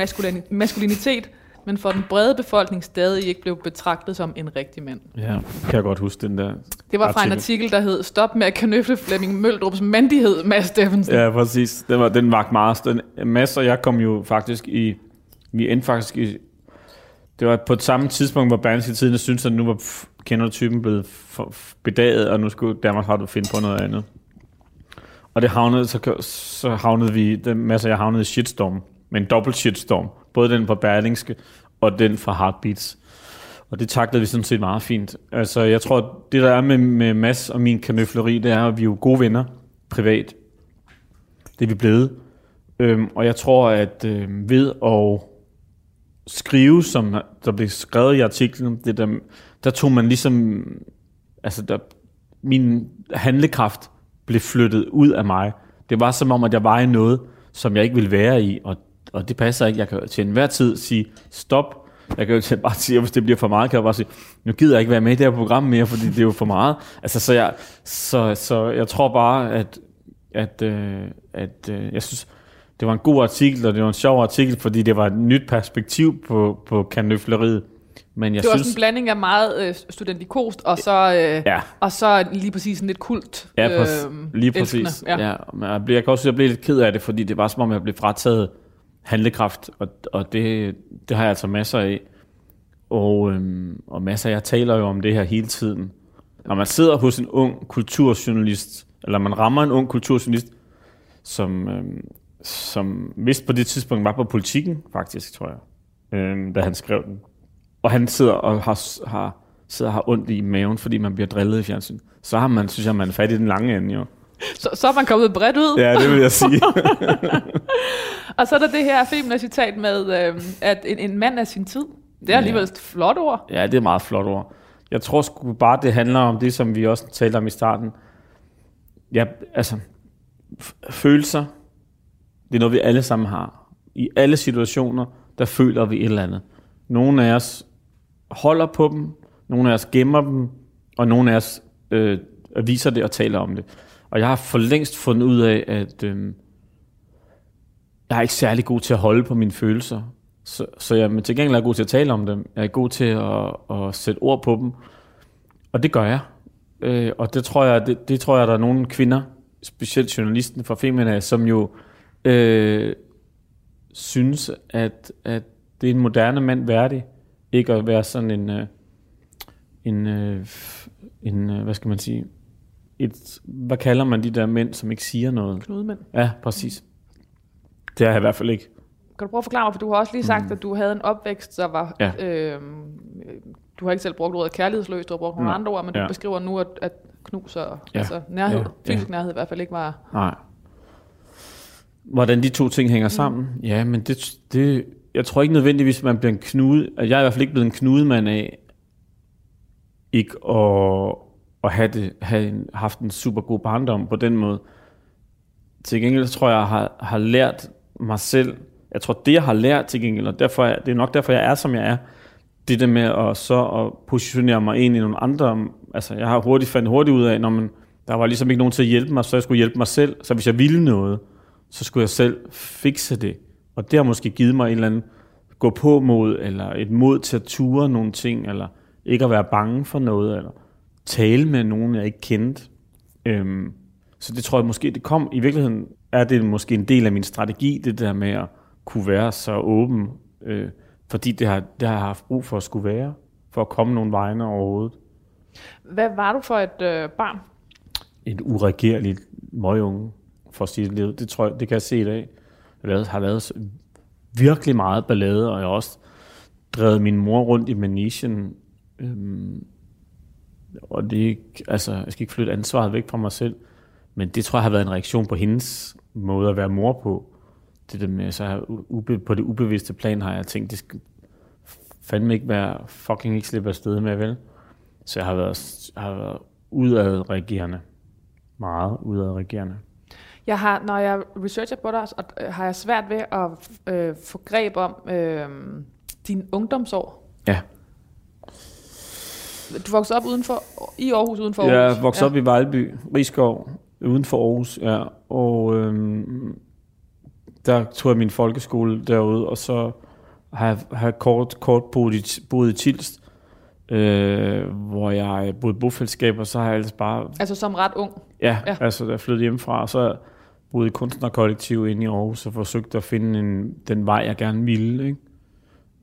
maskulinitet, men for den brede befolkning stadig ikke blev betragtet som en rigtig mand. Ja, kan jeg godt huske den der. Det var fra en artikel, der hed Stop med at knøfle Flemming Møldrups mandighed, Mads Steffensen. Ja, præcis. Den, var, den vagt meget. Den, Mads og jeg kom jo faktisk i... Vi endte faktisk i... Det var på et samme tidspunkt, hvor Berlingske Tidene syntes, at nu var f- kender du typen blevet for, bedaget, og nu skulle Danmark har du finde på noget andet. Og det havnede, så, så havnede vi, den Mads og jeg havnede i shitstorm, med en dobbelt shitstorm. Både den fra Berlingske, og den fra Heartbeats. Og det taklede vi sådan set meget fint. Altså, jeg tror, det der er med, med Mads og min kanøfleri, det er, at vi er jo gode venner privat. Det er vi blevet. Øhm, og jeg tror, at øhm, ved at skrive, som der blev skrevet i artiklen, det der, der tog man ligesom, altså der, min handlekraft blev flyttet ud af mig. Det var som om, at jeg var i noget, som jeg ikke ville være i, og, og det passer ikke. Jeg kan til enhver tid sige, stop, jeg kan jo bare sige, at hvis det bliver for meget, kan jeg bare sige, nu gider jeg ikke være med i det her program mere, fordi det er jo for meget. Altså, så jeg, så, så jeg tror bare, at, at, øh, at øh, jeg synes, det var en god artikel, og det var en sjov artikel, fordi det var et nyt perspektiv på, på kanøfleriet. Men jeg det var synes, også en blanding af meget øh, studentikost, og så, øh, Ja. og så lige præcis lidt kult. Ja, præcis. øh, lige elskende. præcis. Ja. Ja. men jeg, blev, jeg kan også jeg blev lidt ked af det, fordi det var som om, jeg blev frataget handlekraft, og, og det, det har jeg altså masser af. Og, øhm, og masser, jeg taler jo om det her hele tiden. Når man sidder hos en ung kulturjournalist, eller man rammer en ung kulturjournalist, som, øhm, som vist på det tidspunkt var på politikken, faktisk, tror jeg, øhm, da han skrev den. Og han sidder og har, har, sidder og har ondt i maven, fordi man bliver drillet i fjernsyn. Så har man, synes jeg, man er fat i den lange ende, jo. Så, så er man kommet bredt ud. Ja, det vil jeg sige. Og så er der det her femina citat med, øh, at en, en mand af sin tid. Det er alligevel et flot ord. ja, det er et meget flot ord. Jeg tror sgu bare, det handler om det, som vi også talte om i starten. Ja, altså, følelser, det er noget, vi alle sammen har. I alle situationer, der føler vi et eller andet. Nogle af os holder på dem, nogle af os gemmer dem, og nogle af os øh, viser det og taler om det. Og jeg har for længst fundet ud af, at øh, jeg er ikke særlig god til at holde på mine følelser. Så, så jeg er til gengæld er god til at tale om dem. Jeg er god til at, at sætte ord på dem. Og det gør jeg. Øh, og det tror jeg, det, det tror jeg, der er nogle kvinder, specielt journalisten fra Femina, som jo øh, synes, at, at det er en moderne mand værdig, ikke at være sådan en, øh, en, øh, en, en hvad skal man sige, et, hvad kalder man de der mænd, som ikke siger noget? Knudemænd. Ja, præcis. Det er jeg i hvert fald ikke. Kan du prøve at forklare mig, for du har også lige sagt, mm. at du havde en opvækst, der var... Ja. Øh, du har ikke selv brugt ordet kærlighedsløs, du har brugt nogle Nej. andre ord, men du Ja. beskriver nu, at, at knus og Ja. altså, nærhed, Ja. fysisk nærhed i hvert fald ikke var... Nej. Hvordan de to ting hænger sammen? Ja, men det, det, jeg tror ikke nødvendigvis, man bliver en knude. Jeg er i hvert fald ikke blevet en knudemand af ikke at, at have, det, have en, haft en super god barndom på den måde. Til gengæld tror jeg, jeg har, har lært mig selv, jeg tror det jeg har lært til gengæld, og derfor er, det er nok derfor jeg er som jeg er, det der med at så at positionere mig ind i nogle andre, altså jeg har hurtigt fandt hurtigt ud af, når man, der var ligesom ikke nogen til at hjælpe mig, så jeg skulle hjælpe mig selv, så hvis jeg ville noget, så skulle jeg selv fikse det. Og det har måske givet mig en eller anden gå på mod, eller et mod til at ture nogle ting, eller ikke at være bange for noget, eller tale med nogen, jeg ikke kendte. Øhm, så det tror jeg måske, det kom, i virkeligheden er det måske en del af min strategi, det der med at kunne være så åben, øh, fordi det har, det har jeg haft brug for at skulle være, for at komme nogle vegne overhovedet. Hvad var du for et øh, barn? Et uregerligt møgunge. for at sige det tror jeg, det kan jeg se i dag. Jeg har lavet virkelig meget ballade, og jeg har også drevet min mor rundt i Manisien. Øhm, og det er ikke, altså, jeg skal ikke flytte ansvaret væk fra mig selv, men det tror jeg har været en reaktion på hendes måde at være mor på. Det der med, så ube, på det ubevidste plan har jeg tænkt, det skal fandme ikke være fucking ikke slippe afsted med, vel? Så jeg har været, har været udadreagerende. Meget udadreagerende. Jeg har, når jeg researcher på dig, så har jeg svært ved at øh, få greb om øh, din ungdomsår. Ja. Du voksede op uden for, i Aarhus uden for Aarhus? Jeg voksede ja. op i Vejlby, Rigskov, uden for Aarhus, ja. Og øhm, der tog jeg min folkeskole derude, og så har jeg, har jeg kort, kort boet i, boet i Tilst, øh, hvor jeg boede i bofællesskab, og så har jeg ellers bare... Altså som ret ung? Ja, ja. altså da jeg flyttede hjemmefra, og så boede i kunstnerkollektiv inde i Aarhus, og forsøgte at finde en, den vej, jeg gerne ville. Ikke?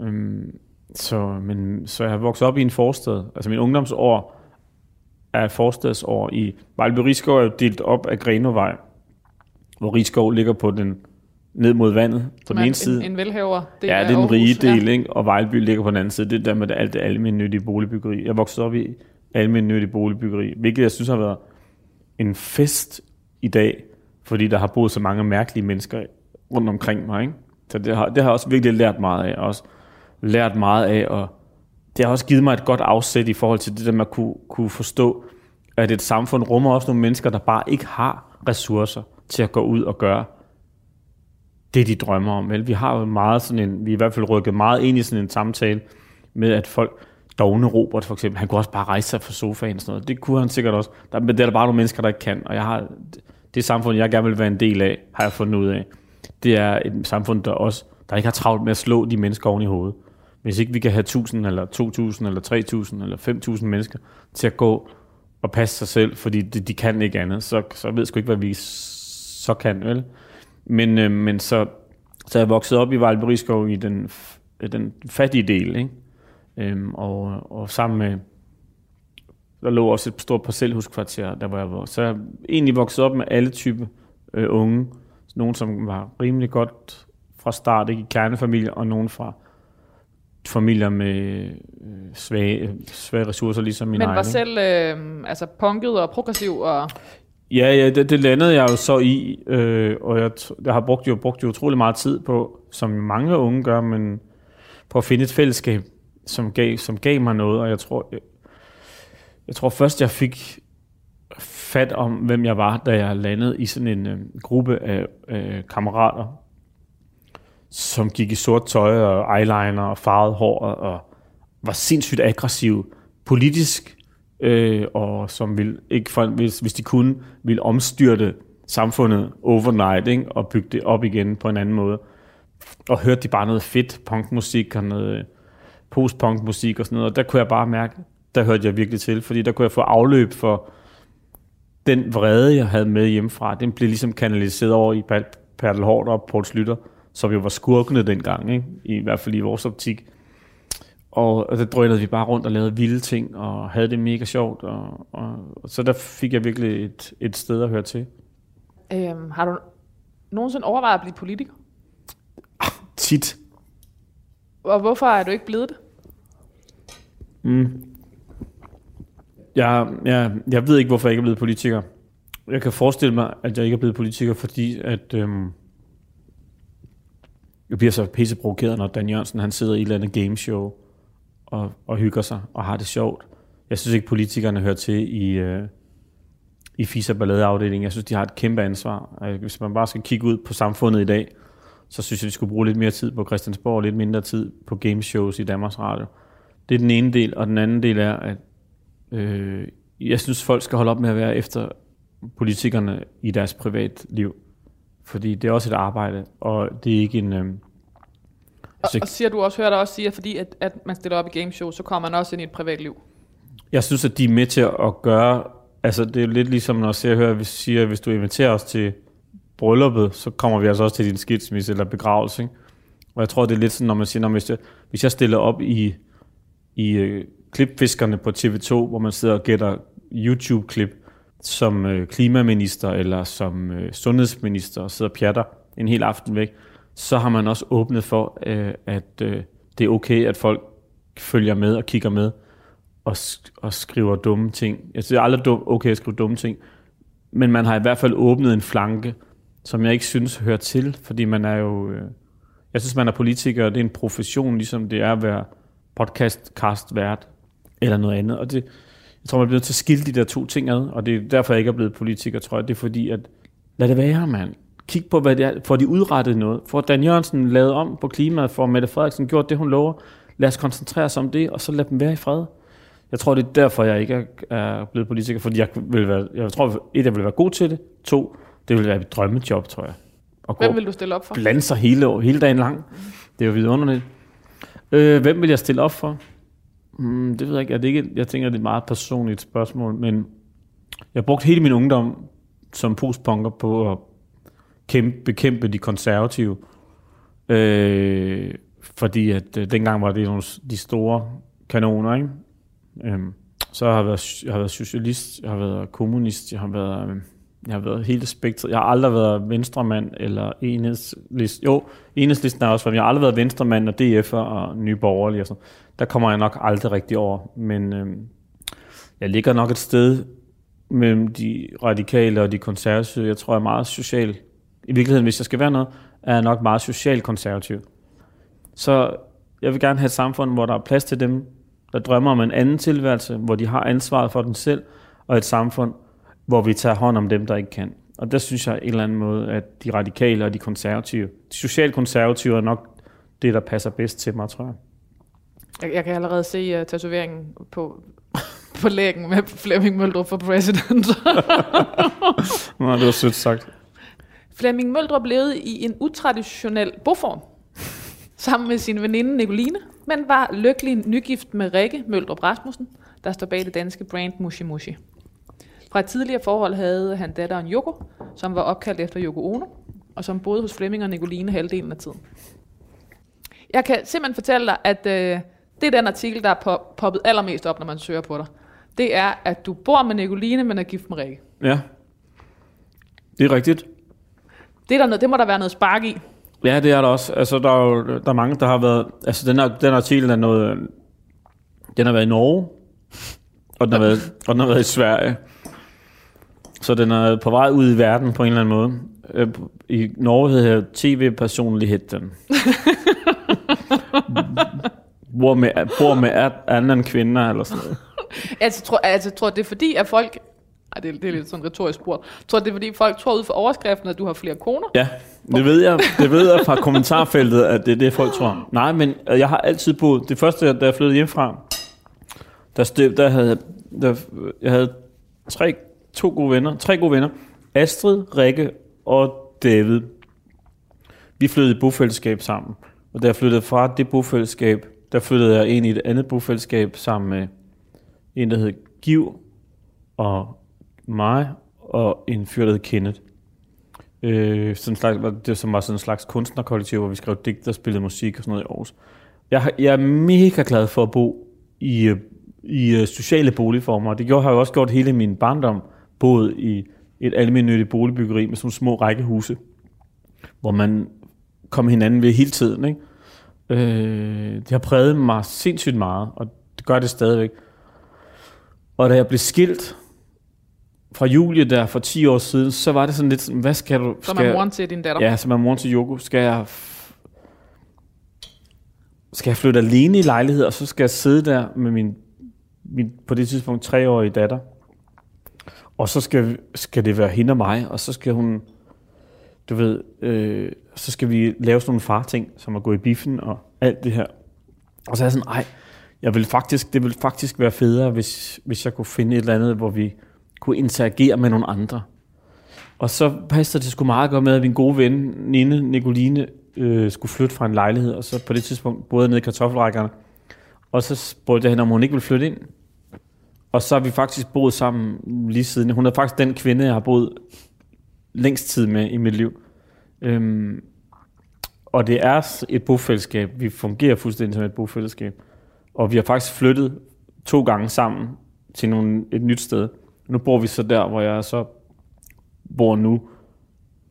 Øhm, så, men, så jeg har vokset op i en forstad. Altså min ungdomsår er forstadsår i... Vejleby Rigskov er jo delt op af Grenovej, hvor Rigskov ligger på den ned mod vandet på den ene en, side. En velhaver del Ja, det er den rige del, ja. ikke? og Vejleby ligger på den anden side. Det er der med det, alt det almindelige boligbyggeri. Jeg voksede op i almindelige boligbyggeri, hvilket jeg synes har været en fest i dag, fordi der har boet så mange mærkelige mennesker rundt omkring mig. Ikke? Så det har, det har også virkelig lært meget af. Også lært meget af, og det har også givet mig et godt afsæt i forhold til det der med at kunne, kunne forstå, at et samfund rummer også nogle mennesker, der bare ikke har ressourcer til at gå ud og gøre det, de drømmer om. Vel? Vi har jo meget sådan en, vi er i hvert fald rykket meget ind i sådan en samtale med, at folk, Dogne Robert for eksempel, han kunne også bare rejse sig fra sofaen og sådan noget. Det kunne han sikkert også. Der, det er der bare nogle mennesker, der ikke kan. Og jeg har, det samfund, jeg gerne vil være en del af, har jeg fundet ud af. Det er et samfund, der også der ikke har travlt med at slå de mennesker oven i hovedet. Hvis ikke vi kan have 1000 eller 2000 eller 3000 eller 5000 mennesker til at gå og passe sig selv, fordi de, de kan ikke andet, så, så ved jeg sgu ikke, hvad vi så kan, vel? Men, øh, men så, så er jeg vokset op i Vejlberiskov i den, øh, den fattige del, ikke? Øhm, og, og sammen med, der lå også et stort parcelhuskvarter, der hvor jeg var. Så jeg egentlig vokset op med alle typer øh, unge. Nogle, som var rimelig godt fra start, ikke i kernefamilie, og nogen fra familier med øh, svage, svage ressourcer, ligesom min Men egen. var selv øh, altså punket og progressiv? Og... Ja, ja det, det landede jeg jo så i, øh, og jeg, jeg har brugt jo, brugt jo utrolig meget tid på, som mange unge gør, men på at finde et fællesskab, som gav, som gav mig noget, og jeg tror, jeg, jeg tror først, jeg fik fat om, hvem jeg var, da jeg landede i sådan en øh, gruppe af øh, kammerater, som gik i sort tøj og eyeliner og farvet hår og var sindssygt aggressiv politisk, øh, og som ville, ikke for, hvis, hvis de kunne, ville omstyrte samfundet overnight ikke? og bygge det op igen på en anden måde. Og hørte de bare noget fedt punkmusik og noget øh, postpunkmusik og sådan noget, og der kunne jeg bare mærke, der hørte jeg virkelig til, fordi der kunne jeg få afløb for den vrede, jeg havde med hjemmefra. Den blev ligesom kanaliseret over i Bertel Hård og Poul Slytter som jo var skurkene dengang, ikke? i hvert fald i vores optik. Og, og der drønede vi bare rundt og lavede vilde ting, og havde det mega sjovt. Og, og, og så der fik jeg virkelig et, et sted at høre til. Øhm, har du nogensinde overvejet at blive politiker? Ah, tit. Og hvorfor er du ikke blevet det? Mm. Jeg, jeg, jeg ved ikke, hvorfor jeg ikke er blevet politiker. Jeg kan forestille mig, at jeg ikke er blevet politiker, fordi at... Øhm, jeg bliver så pisse provokeret, når Dan Jørgensen han sidder i et eller andet gameshow og, og hygger sig og har det sjovt. Jeg synes ikke, politikerne hører til i, øh, i FISA balladeafdelingen. Jeg synes, de har et kæmpe ansvar. Hvis man bare skal kigge ud på samfundet i dag, så synes jeg, vi skulle bruge lidt mere tid på Christiansborg og lidt mindre tid på gameshows i Danmarks Radio. Det er den ene del, og den anden del er, at øh, jeg synes, folk skal holde op med at være efter politikerne i deres privatliv. Fordi det er også et arbejde, og det er ikke en... Øh, og, og siger du også, hører dig også sige, at fordi at, at man stiller op i gameshow, så kommer man også ind i et privatliv? Jeg synes, at de er med til at gøre... Altså, det er lidt ligesom, når jeg hører, hvis, siger, at hvis du inviterer os til brylluppet, så kommer vi altså også til din skilsmisse eller begravelse. Ikke? Og jeg tror, det er lidt sådan, når man siger, når hvis, jeg, hvis jeg stiller op i, i uh, klipfiskerne på TV2, hvor man sidder og gætter YouTube-klip, som øh, klimaminister eller som øh, sundhedsminister og sidder og pjatter en hel aften væk, så har man også åbnet for, øh, at øh, det er okay, at folk følger med og kigger med og, sk- og skriver dumme ting. Jeg synes, det er aldrig dum, okay at skrive dumme ting, men man har i hvert fald åbnet en flanke, som jeg ikke synes hører til, fordi man er jo... Øh, jeg synes, man er politiker, og det er en profession, ligesom det er at være podcast-cast-vært eller noget andet. Og det, jeg tror, man bliver nødt til at skille de der to ting ad, og det er derfor, jeg ikke er blevet politiker, tror jeg. Det er fordi, at lad det være, mand. Kig på, hvad det er. Får de udrettet noget? Får Dan Jørgensen lavet om på klimaet? Får Mette Frederiksen gjort det, hun lover? Lad os koncentrere os om det, og så lad dem være i fred. Jeg tror, det er derfor, jeg ikke er, blevet politiker, fordi jeg vil være, jeg tror, et, jeg vil være god til det. To, det vil være et drømmejob, tror jeg. Og Hvem vil du stille op for? blande sig hele, hele dagen lang. Det er jo vidunderligt. Øh, hvem vil jeg stille op for? Mm, det ved jeg ikke. Er det ikke. Jeg tænker, det er et meget personligt spørgsmål, men jeg har hele min ungdom som postpunker på at kæmpe, bekæmpe de konservative. Øh, fordi at øh, dengang var det nogle, de store kanoner, ikke? Øh, så har jeg været, jeg har været socialist, jeg har været kommunist, jeg har været, øh, jeg har været hele spektret. Jeg har aldrig været venstremand eller enhedslist. Jo, enhedslisten er også, for, jeg har aldrig været venstremand og DF'er og nye borgerlige og sådan. Der kommer jeg nok aldrig rigtig over, men øh, jeg ligger nok et sted mellem de radikale og de konservative. Jeg tror, jeg er meget social. I virkeligheden, hvis jeg skal være noget, er jeg nok meget social konservativ. Så jeg vil gerne have et samfund, hvor der er plads til dem, der drømmer om en anden tilværelse, hvor de har ansvaret for den selv, og et samfund, hvor vi tager hånd om dem, der ikke kan. Og der synes jeg en eller anden måde, at de radikale og de konservative, de socialkonservative er nok det, der passer bedst til mig, tror jeg. Jeg, jeg kan allerede se uh, tatoveringen på, på læggen med Flemming Møldrup for president. Nå, det var sødt sagt. Flemming Møldrup levede i en utraditionel boform sammen med sin veninde Nicoline, men var lykkelig nygift med Rikke Møldrup Rasmussen, der står bag det danske brand Mushi Mushi. Fra et tidligere forhold havde han datteren Yoko, som var opkaldt efter Yoko Ono, og som boede hos Flemming og Nicoline halvdelen af tiden. Jeg kan simpelthen fortælle dig, at øh, det er den artikel, der er pop- poppet allermest op, når man søger på dig. Det er, at du bor med Nicoline, men er gift med Rikke. Ja. Det er rigtigt. Det, er der noget, det må der være noget spark i. Ja, det er der også. Altså, der er jo der er mange, der har været... Altså, den, her, den artikel er noget... Den har været i Norge, og den har været, og den har været i Sverige. Så den er på vej ud i verden på en eller anden måde. Øh, I Norge hedder TV-personligheden. bor med, bor med anden kvinder, eller sådan noget. Altså, tror, altså, tror det er fordi, at folk... Ej, det, er, det er lidt sådan retorisk spurgt. Tror det er fordi, folk tror ud for overskriften, at du har flere koner? Ja, det ved jeg. Det ved jeg fra kommentarfeltet, at det er det, folk tror. Nej, men øh, jeg har altid boet... Det første, da jeg flyttede hjemmefra, der, støv, der havde der, jeg havde tre, to gode venner, tre gode venner. Astrid, Rikke og David. Vi flyttede i bofællesskab sammen. Og da jeg flyttede fra det bofællesskab, der flyttede jeg ind i et andet bofællesskab sammen med en, der hed Giv og mig og en fyr, der hed Kenneth. Øh, sådan slags, var det som var sådan en slags kunstnerkollektiv, hvor vi skrev digter og spillede musik og sådan noget i Aarhus. Jeg, jeg er mega glad for at bo i, øh, i øh, sociale boligformer, det gjorde, har jeg jo også gjort hele min barndom, boet i et almindeligt boligbyggeri med sådan små rækkehuse, hvor man kom hinanden ved hele tiden. Ikke? Øh, det har præget mig sindssygt meget, og det gør det stadigvæk. Og da jeg blev skilt fra Julie der for 10 år siden, så var det sådan lidt sådan, hvad skal du... Som skal, er moren til din datter. Ja, som er moren til Joko. Skal jeg, skal jeg flytte alene i lejlighed, og så skal jeg sidde der med min, min på det tidspunkt treårige datter. Og så skal, skal det være hende og mig, og så skal hun, du ved, øh, så skal vi lave sådan nogle farting, som at gå i biffen og alt det her. Og så er jeg sådan, ej, jeg vil faktisk, det ville faktisk være federe, hvis, hvis jeg kunne finde et eller andet, hvor vi kunne interagere med nogle andre. Og så passede det sgu meget godt med, at min gode ven, Nine Nicoline, øh, skulle flytte fra en lejlighed, og så på det tidspunkt boede jeg nede i kartoffelrækkerne. Og så spurgte jeg hende, om hun ikke ville flytte ind. Og så har vi faktisk boet sammen lige siden. Hun er faktisk den kvinde, jeg har boet længst tid med i mit liv. Øhm, og det er et bofællesskab. Vi fungerer fuldstændig som et bofællesskab. Og vi har faktisk flyttet to gange sammen til nogle, et nyt sted. Nu bor vi så der, hvor jeg så bor nu,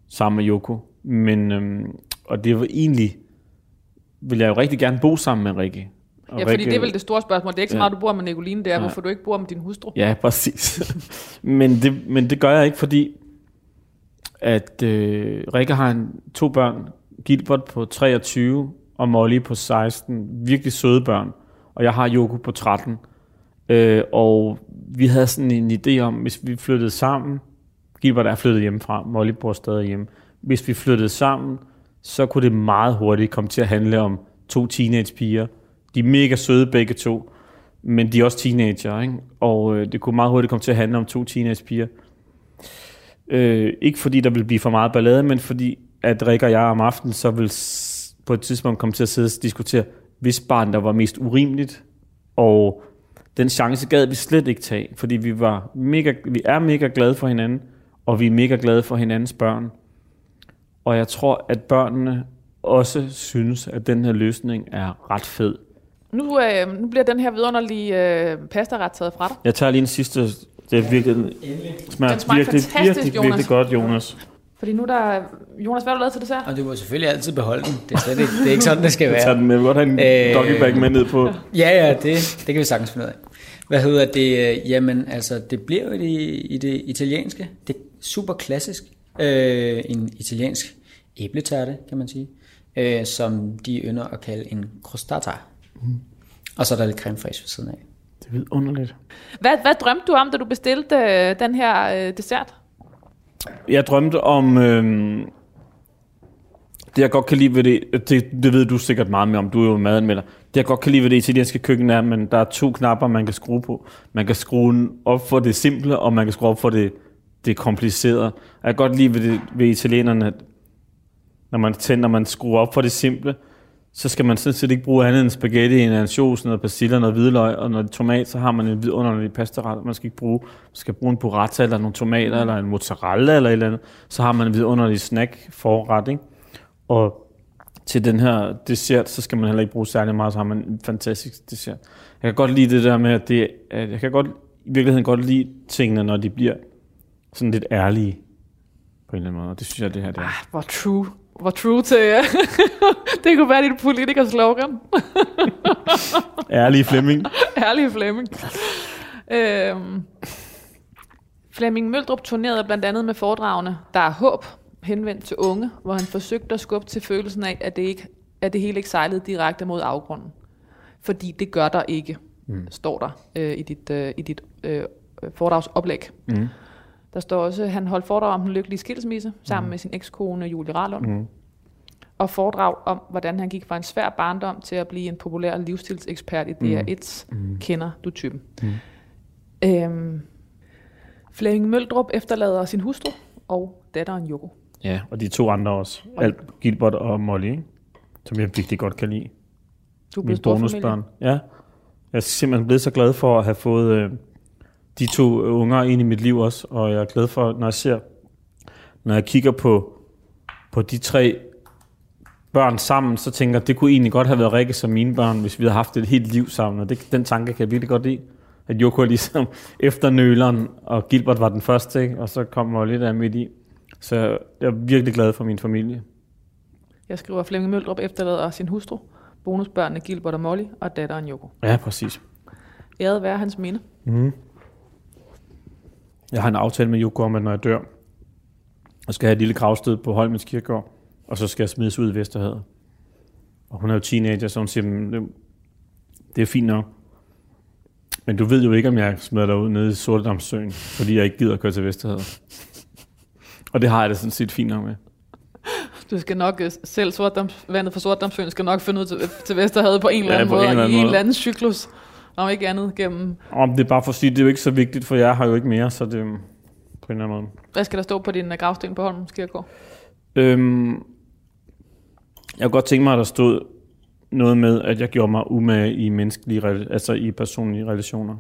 sammen med Yoko. Men, øhm, og det var egentlig, vil jeg jo rigtig gerne bo sammen med Rikke. Og Ja, fordi Rikke- det er vel det store spørgsmål. Det er ikke så Ja. meget, du bor med Nicoline, det er, Nej. hvorfor du ikke bor med din hustru. Ja, præcis. men, det, men det gør jeg ikke, fordi at øh, Rikke har en, to børn, Gilbert på 23 og Molly på 16. Virkelig søde børn. Og jeg har Yoko på 13. Øh, og vi havde sådan en idé om, hvis vi flyttede sammen, Gilbert er flyttet hjemmefra, Molly bor stadig hjemme. Hvis vi flyttede sammen, så kunne det meget hurtigt komme til at handle om to teenagepiger. De er mega søde begge to, men de er også teenager, ikke? og øh, det kunne meget hurtigt komme til at handle om to teenagepiger. Øh, ikke fordi der vil blive for meget ballade, men fordi at Rikke og jeg om aftenen så vil på et tidspunkt komme til at sidde og diskutere, hvis barn der var mest urimeligt, og den chance gad vi slet ikke tage, fordi vi, var mega, vi er mega glade for hinanden, og vi er mega glade for hinandens børn. Og jeg tror, at børnene også synes, at den her løsning er ret fed. Nu, øh, nu bliver den her vidunderlige øh, pastaret taget fra dig. Jeg tager lige en sidste. Det er virkelig, smager Den smagte virkelig, fantastisk, virkelig, Jonas. virkelig godt, Jonas. Fordi nu er der... Jonas, hvad har du lavet til dessert? Og du må selvfølgelig altid beholde den. Det er, slet ikke, det er ikke sådan, det skal Jeg tager være. den med. Jeg vil godt have en Øh, doggybag med ned på. Ja, ja, det, det kan vi sagtens finde ud af. Hvad hedder det? Jamen, altså, det bliver jo i det, i det italienske. Det er super klassisk. Øh, en italiensk æbletærte, kan man sige. Øh, som de ynder at kalde en crostata. Mm. Og så er der lidt creme fraiche ved siden af. Det er vidunderligt. Hvad, hvad drømte du om, da du bestilte øh, den her øh, dessert? Jeg drømte om... Øh, det jeg godt kan lide ved det, det, det ved du sikkert meget mere om, du er jo madanmelder. Det jeg godt kan lide ved det italienske køkken er, men der er to knapper, man kan skrue på. Man kan skrue op for det simple, og man kan skrue op for det, det komplicerede. Jeg kan godt lide ved, det, ved italienerne, at når man tænder, når man skruer op for det simple, så skal man sådan set ikke bruge andet end spaghetti, en ansjos, noget persille, noget hvidløg og noget tomat, så har man en vidunderlig pastaret. Man skal ikke bruge, man skal bruge en burrata eller nogle tomater, eller en mozzarella eller et eller andet. Så har man en vidunderlig snack forret, ikke? Og til den her dessert, så skal man heller ikke bruge særlig meget, så har man en fantastisk dessert. Jeg kan godt lide det der med, at det, at jeg kan godt, i virkeligheden godt lide tingene, når de bliver sådan lidt ærlige på en eller anden måde. Og det synes jeg, det her det er. Ah, hvor true. Hvor true til... det kunne være dit politikers slogan. Ærlige Flemming. Ærlig Flemming. øhm, Flemming Møldrup turnerede blandt andet med foredragene Der er håb, henvendt til unge, hvor han forsøgte at skubbe til følelsen af, at det, ikke, at det hele ikke sejlede direkte mod afgrunden. Fordi det gør der ikke, mm. står der øh, i dit, øh, i dit øh, foredragsoplæg. Mm. Der står også, at han holdt foredrag om den lykkelige skilsmisse sammen med sin ekskone Julie Rarlund. Mm. Og foredrag om, hvordan han gik fra en svær barndom til at blive en populær livsstilsekspert i DR1's mm. Kender du typen. Mm. Øhm, Flemming Møldrup efterlader sin hustru og datteren Joko. Ja, og de to andre også. Alt, Gilbert og Molly, ikke? som jeg virkelig godt kan lide. Du er blevet bonusbørn. Ja. Jeg er simpelthen blevet så glad for at have fået øh, de to unger ind i mit liv også, og jeg er glad for, når jeg ser, når jeg kigger på, på de tre børn sammen, så tænker jeg, det kunne egentlig godt have været Rikke som mine børn, hvis vi havde haft et helt liv sammen, og det, den tanke kan jeg virkelig godt lide. At Joko er ligesom efter nøleren, og Gilbert var den første, ikke? og så kom Molly der midt i. Så jeg er virkelig glad for min familie. Jeg skriver, at Flemming Møldrup efterlader sin hustru, bonusbørnene Gilbert og Molly og datteren Joko. Ja, præcis. Æret være hans minde. Mm. Jeg har en aftale med Joko om, at når jeg dør, så skal have et lille gravsted på Holmens Kirkegård, og så skal jeg smides ud i Vesterhavet. Og hun er jo teenager, så hun siger, "Men det, det er fint nok. Men du ved jo ikke, om jeg smider dig ud nede i Sortedamssøen, fordi jeg ikke gider at køre til Vesterhavet. Og det har jeg det sådan set fint nok med. Du skal nok øh, selv sortdams, vandet fra Sortdamsøen skal nok finde ud til, til Vesterhavet på en eller Ja, anden på måde, en eller i anden en måde. eller anden cyklus. Om ikke andet gennem... Om det er bare for at sige, det er jo ikke så vigtigt, for jeg har jo ikke mere, så det på en eller anden måde. Hvad skal der stå på din øh, gravsten på Holmens Kirkegård? Øhm, jeg kunne godt tænke mig, at der stod noget med, at jeg gjorde mig umage i menneskelige, altså i personlige relationer.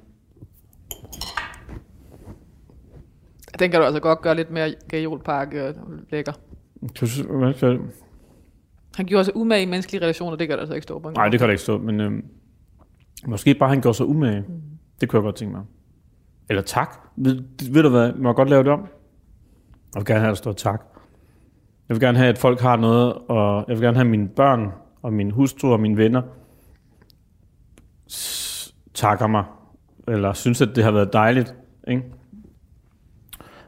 Den kan du altså godt gøre lidt mere gajolpark øh, lækker. Skal Han gjorde sig umage i menneskelige relationer, det kan der altså ikke stå på. Nej, det kan der ikke stå, men øhm, måske bare han gjorde sig umage. Det kunne jeg godt tænke mig. Eller tak. Ved, ved du hvad, må jeg godt lave det om? Jeg vil gerne have, at der står tak. Jeg vil gerne have, at folk har noget, og jeg vil gerne have, at mine børn og min hustru og mine venner takker mig, eller synes, at det har været dejligt, ikke?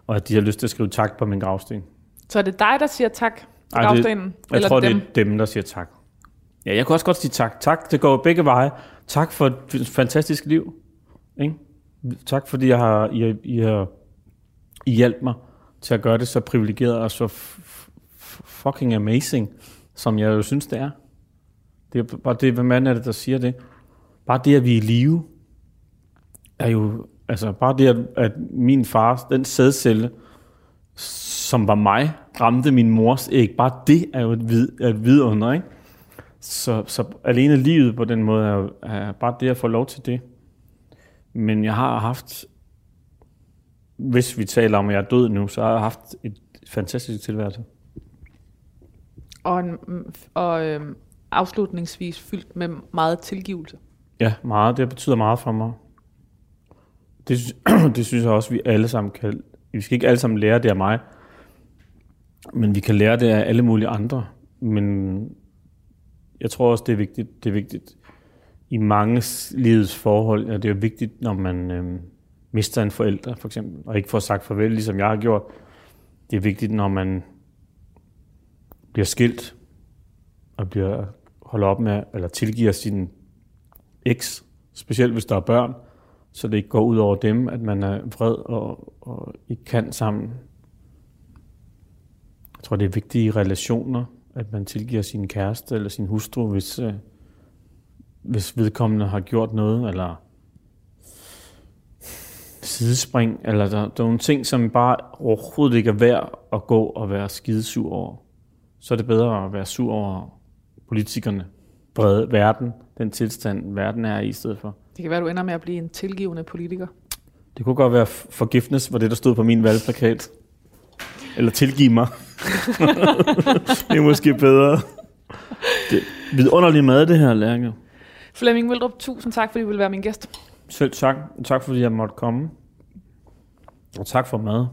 og at de har lyst til at skrive tak på min gravsten. Så er det dig, der siger tak på Ej, det- gravstenen? Jeg eller tror, dem? det er dem, der siger tak. Ja, jeg kunne også godt sige tak. Tak, det går begge veje. Tak for et fantastisk liv. Ikke? Tak, fordi jeg har, I, har, I har I mig til at gøre det så privilegeret og så f- f- fucking amazing, som jeg jo synes, det er. Det er bare det, hvad er det, der siger det. Bare det, at vi er i live, er jo, altså bare det, at, at min far, den sædcelle, som var mig, ramte min mors æg. Bare det er jo et, vid, et vidunder, ikke? Så, så alene livet på den måde er, er bare det at få lov til det. Men jeg har haft, hvis vi taler om, at jeg er død nu, så har jeg haft et fantastisk tilværelse. Og, en, og øhm, afslutningsvis fyldt med meget tilgivelse. Ja, meget. Det betyder meget for mig. Det, det synes jeg også, vi alle sammen kan. Vi skal ikke alle sammen lære det af mig, men vi kan lære det af alle mulige andre. Men jeg tror også, det er vigtigt. Det er vigtigt i mange livets forhold. og det er jo vigtigt, når man øh, mister en forælder, for eksempel, og ikke får sagt farvel, ligesom jeg har gjort. Det er vigtigt, når man bliver skilt, og bliver holder op med, eller tilgiver sin eks, specielt hvis der er børn, så det ikke går ud over dem, at man er vred og, og ikke kan sammen. Jeg tror, det er vigtigt i relationer, at man tilgiver sin kæreste eller sin hustru, hvis, øh, hvis vedkommende har gjort noget, eller sidespring, eller der, der er nogle ting, som bare overhovedet ikke er værd at gå og være skidesur over. Så er det bedre at være sur over politikerne, brede verden, den tilstand, verden er i i stedet for. Det kan være, du ender med at blive en tilgivende politiker. Det kunne godt være forgiftness, var det, der stod på min valgplakat. Eller tilgiv mig. Det er måske bedre. Det er vidunderlig mad, det her, Lærke. Flemming Vildrup, tusind tak, fordi du ville være min gæst. Selv tak. Tak, fordi jeg måtte komme. Og tak for mad.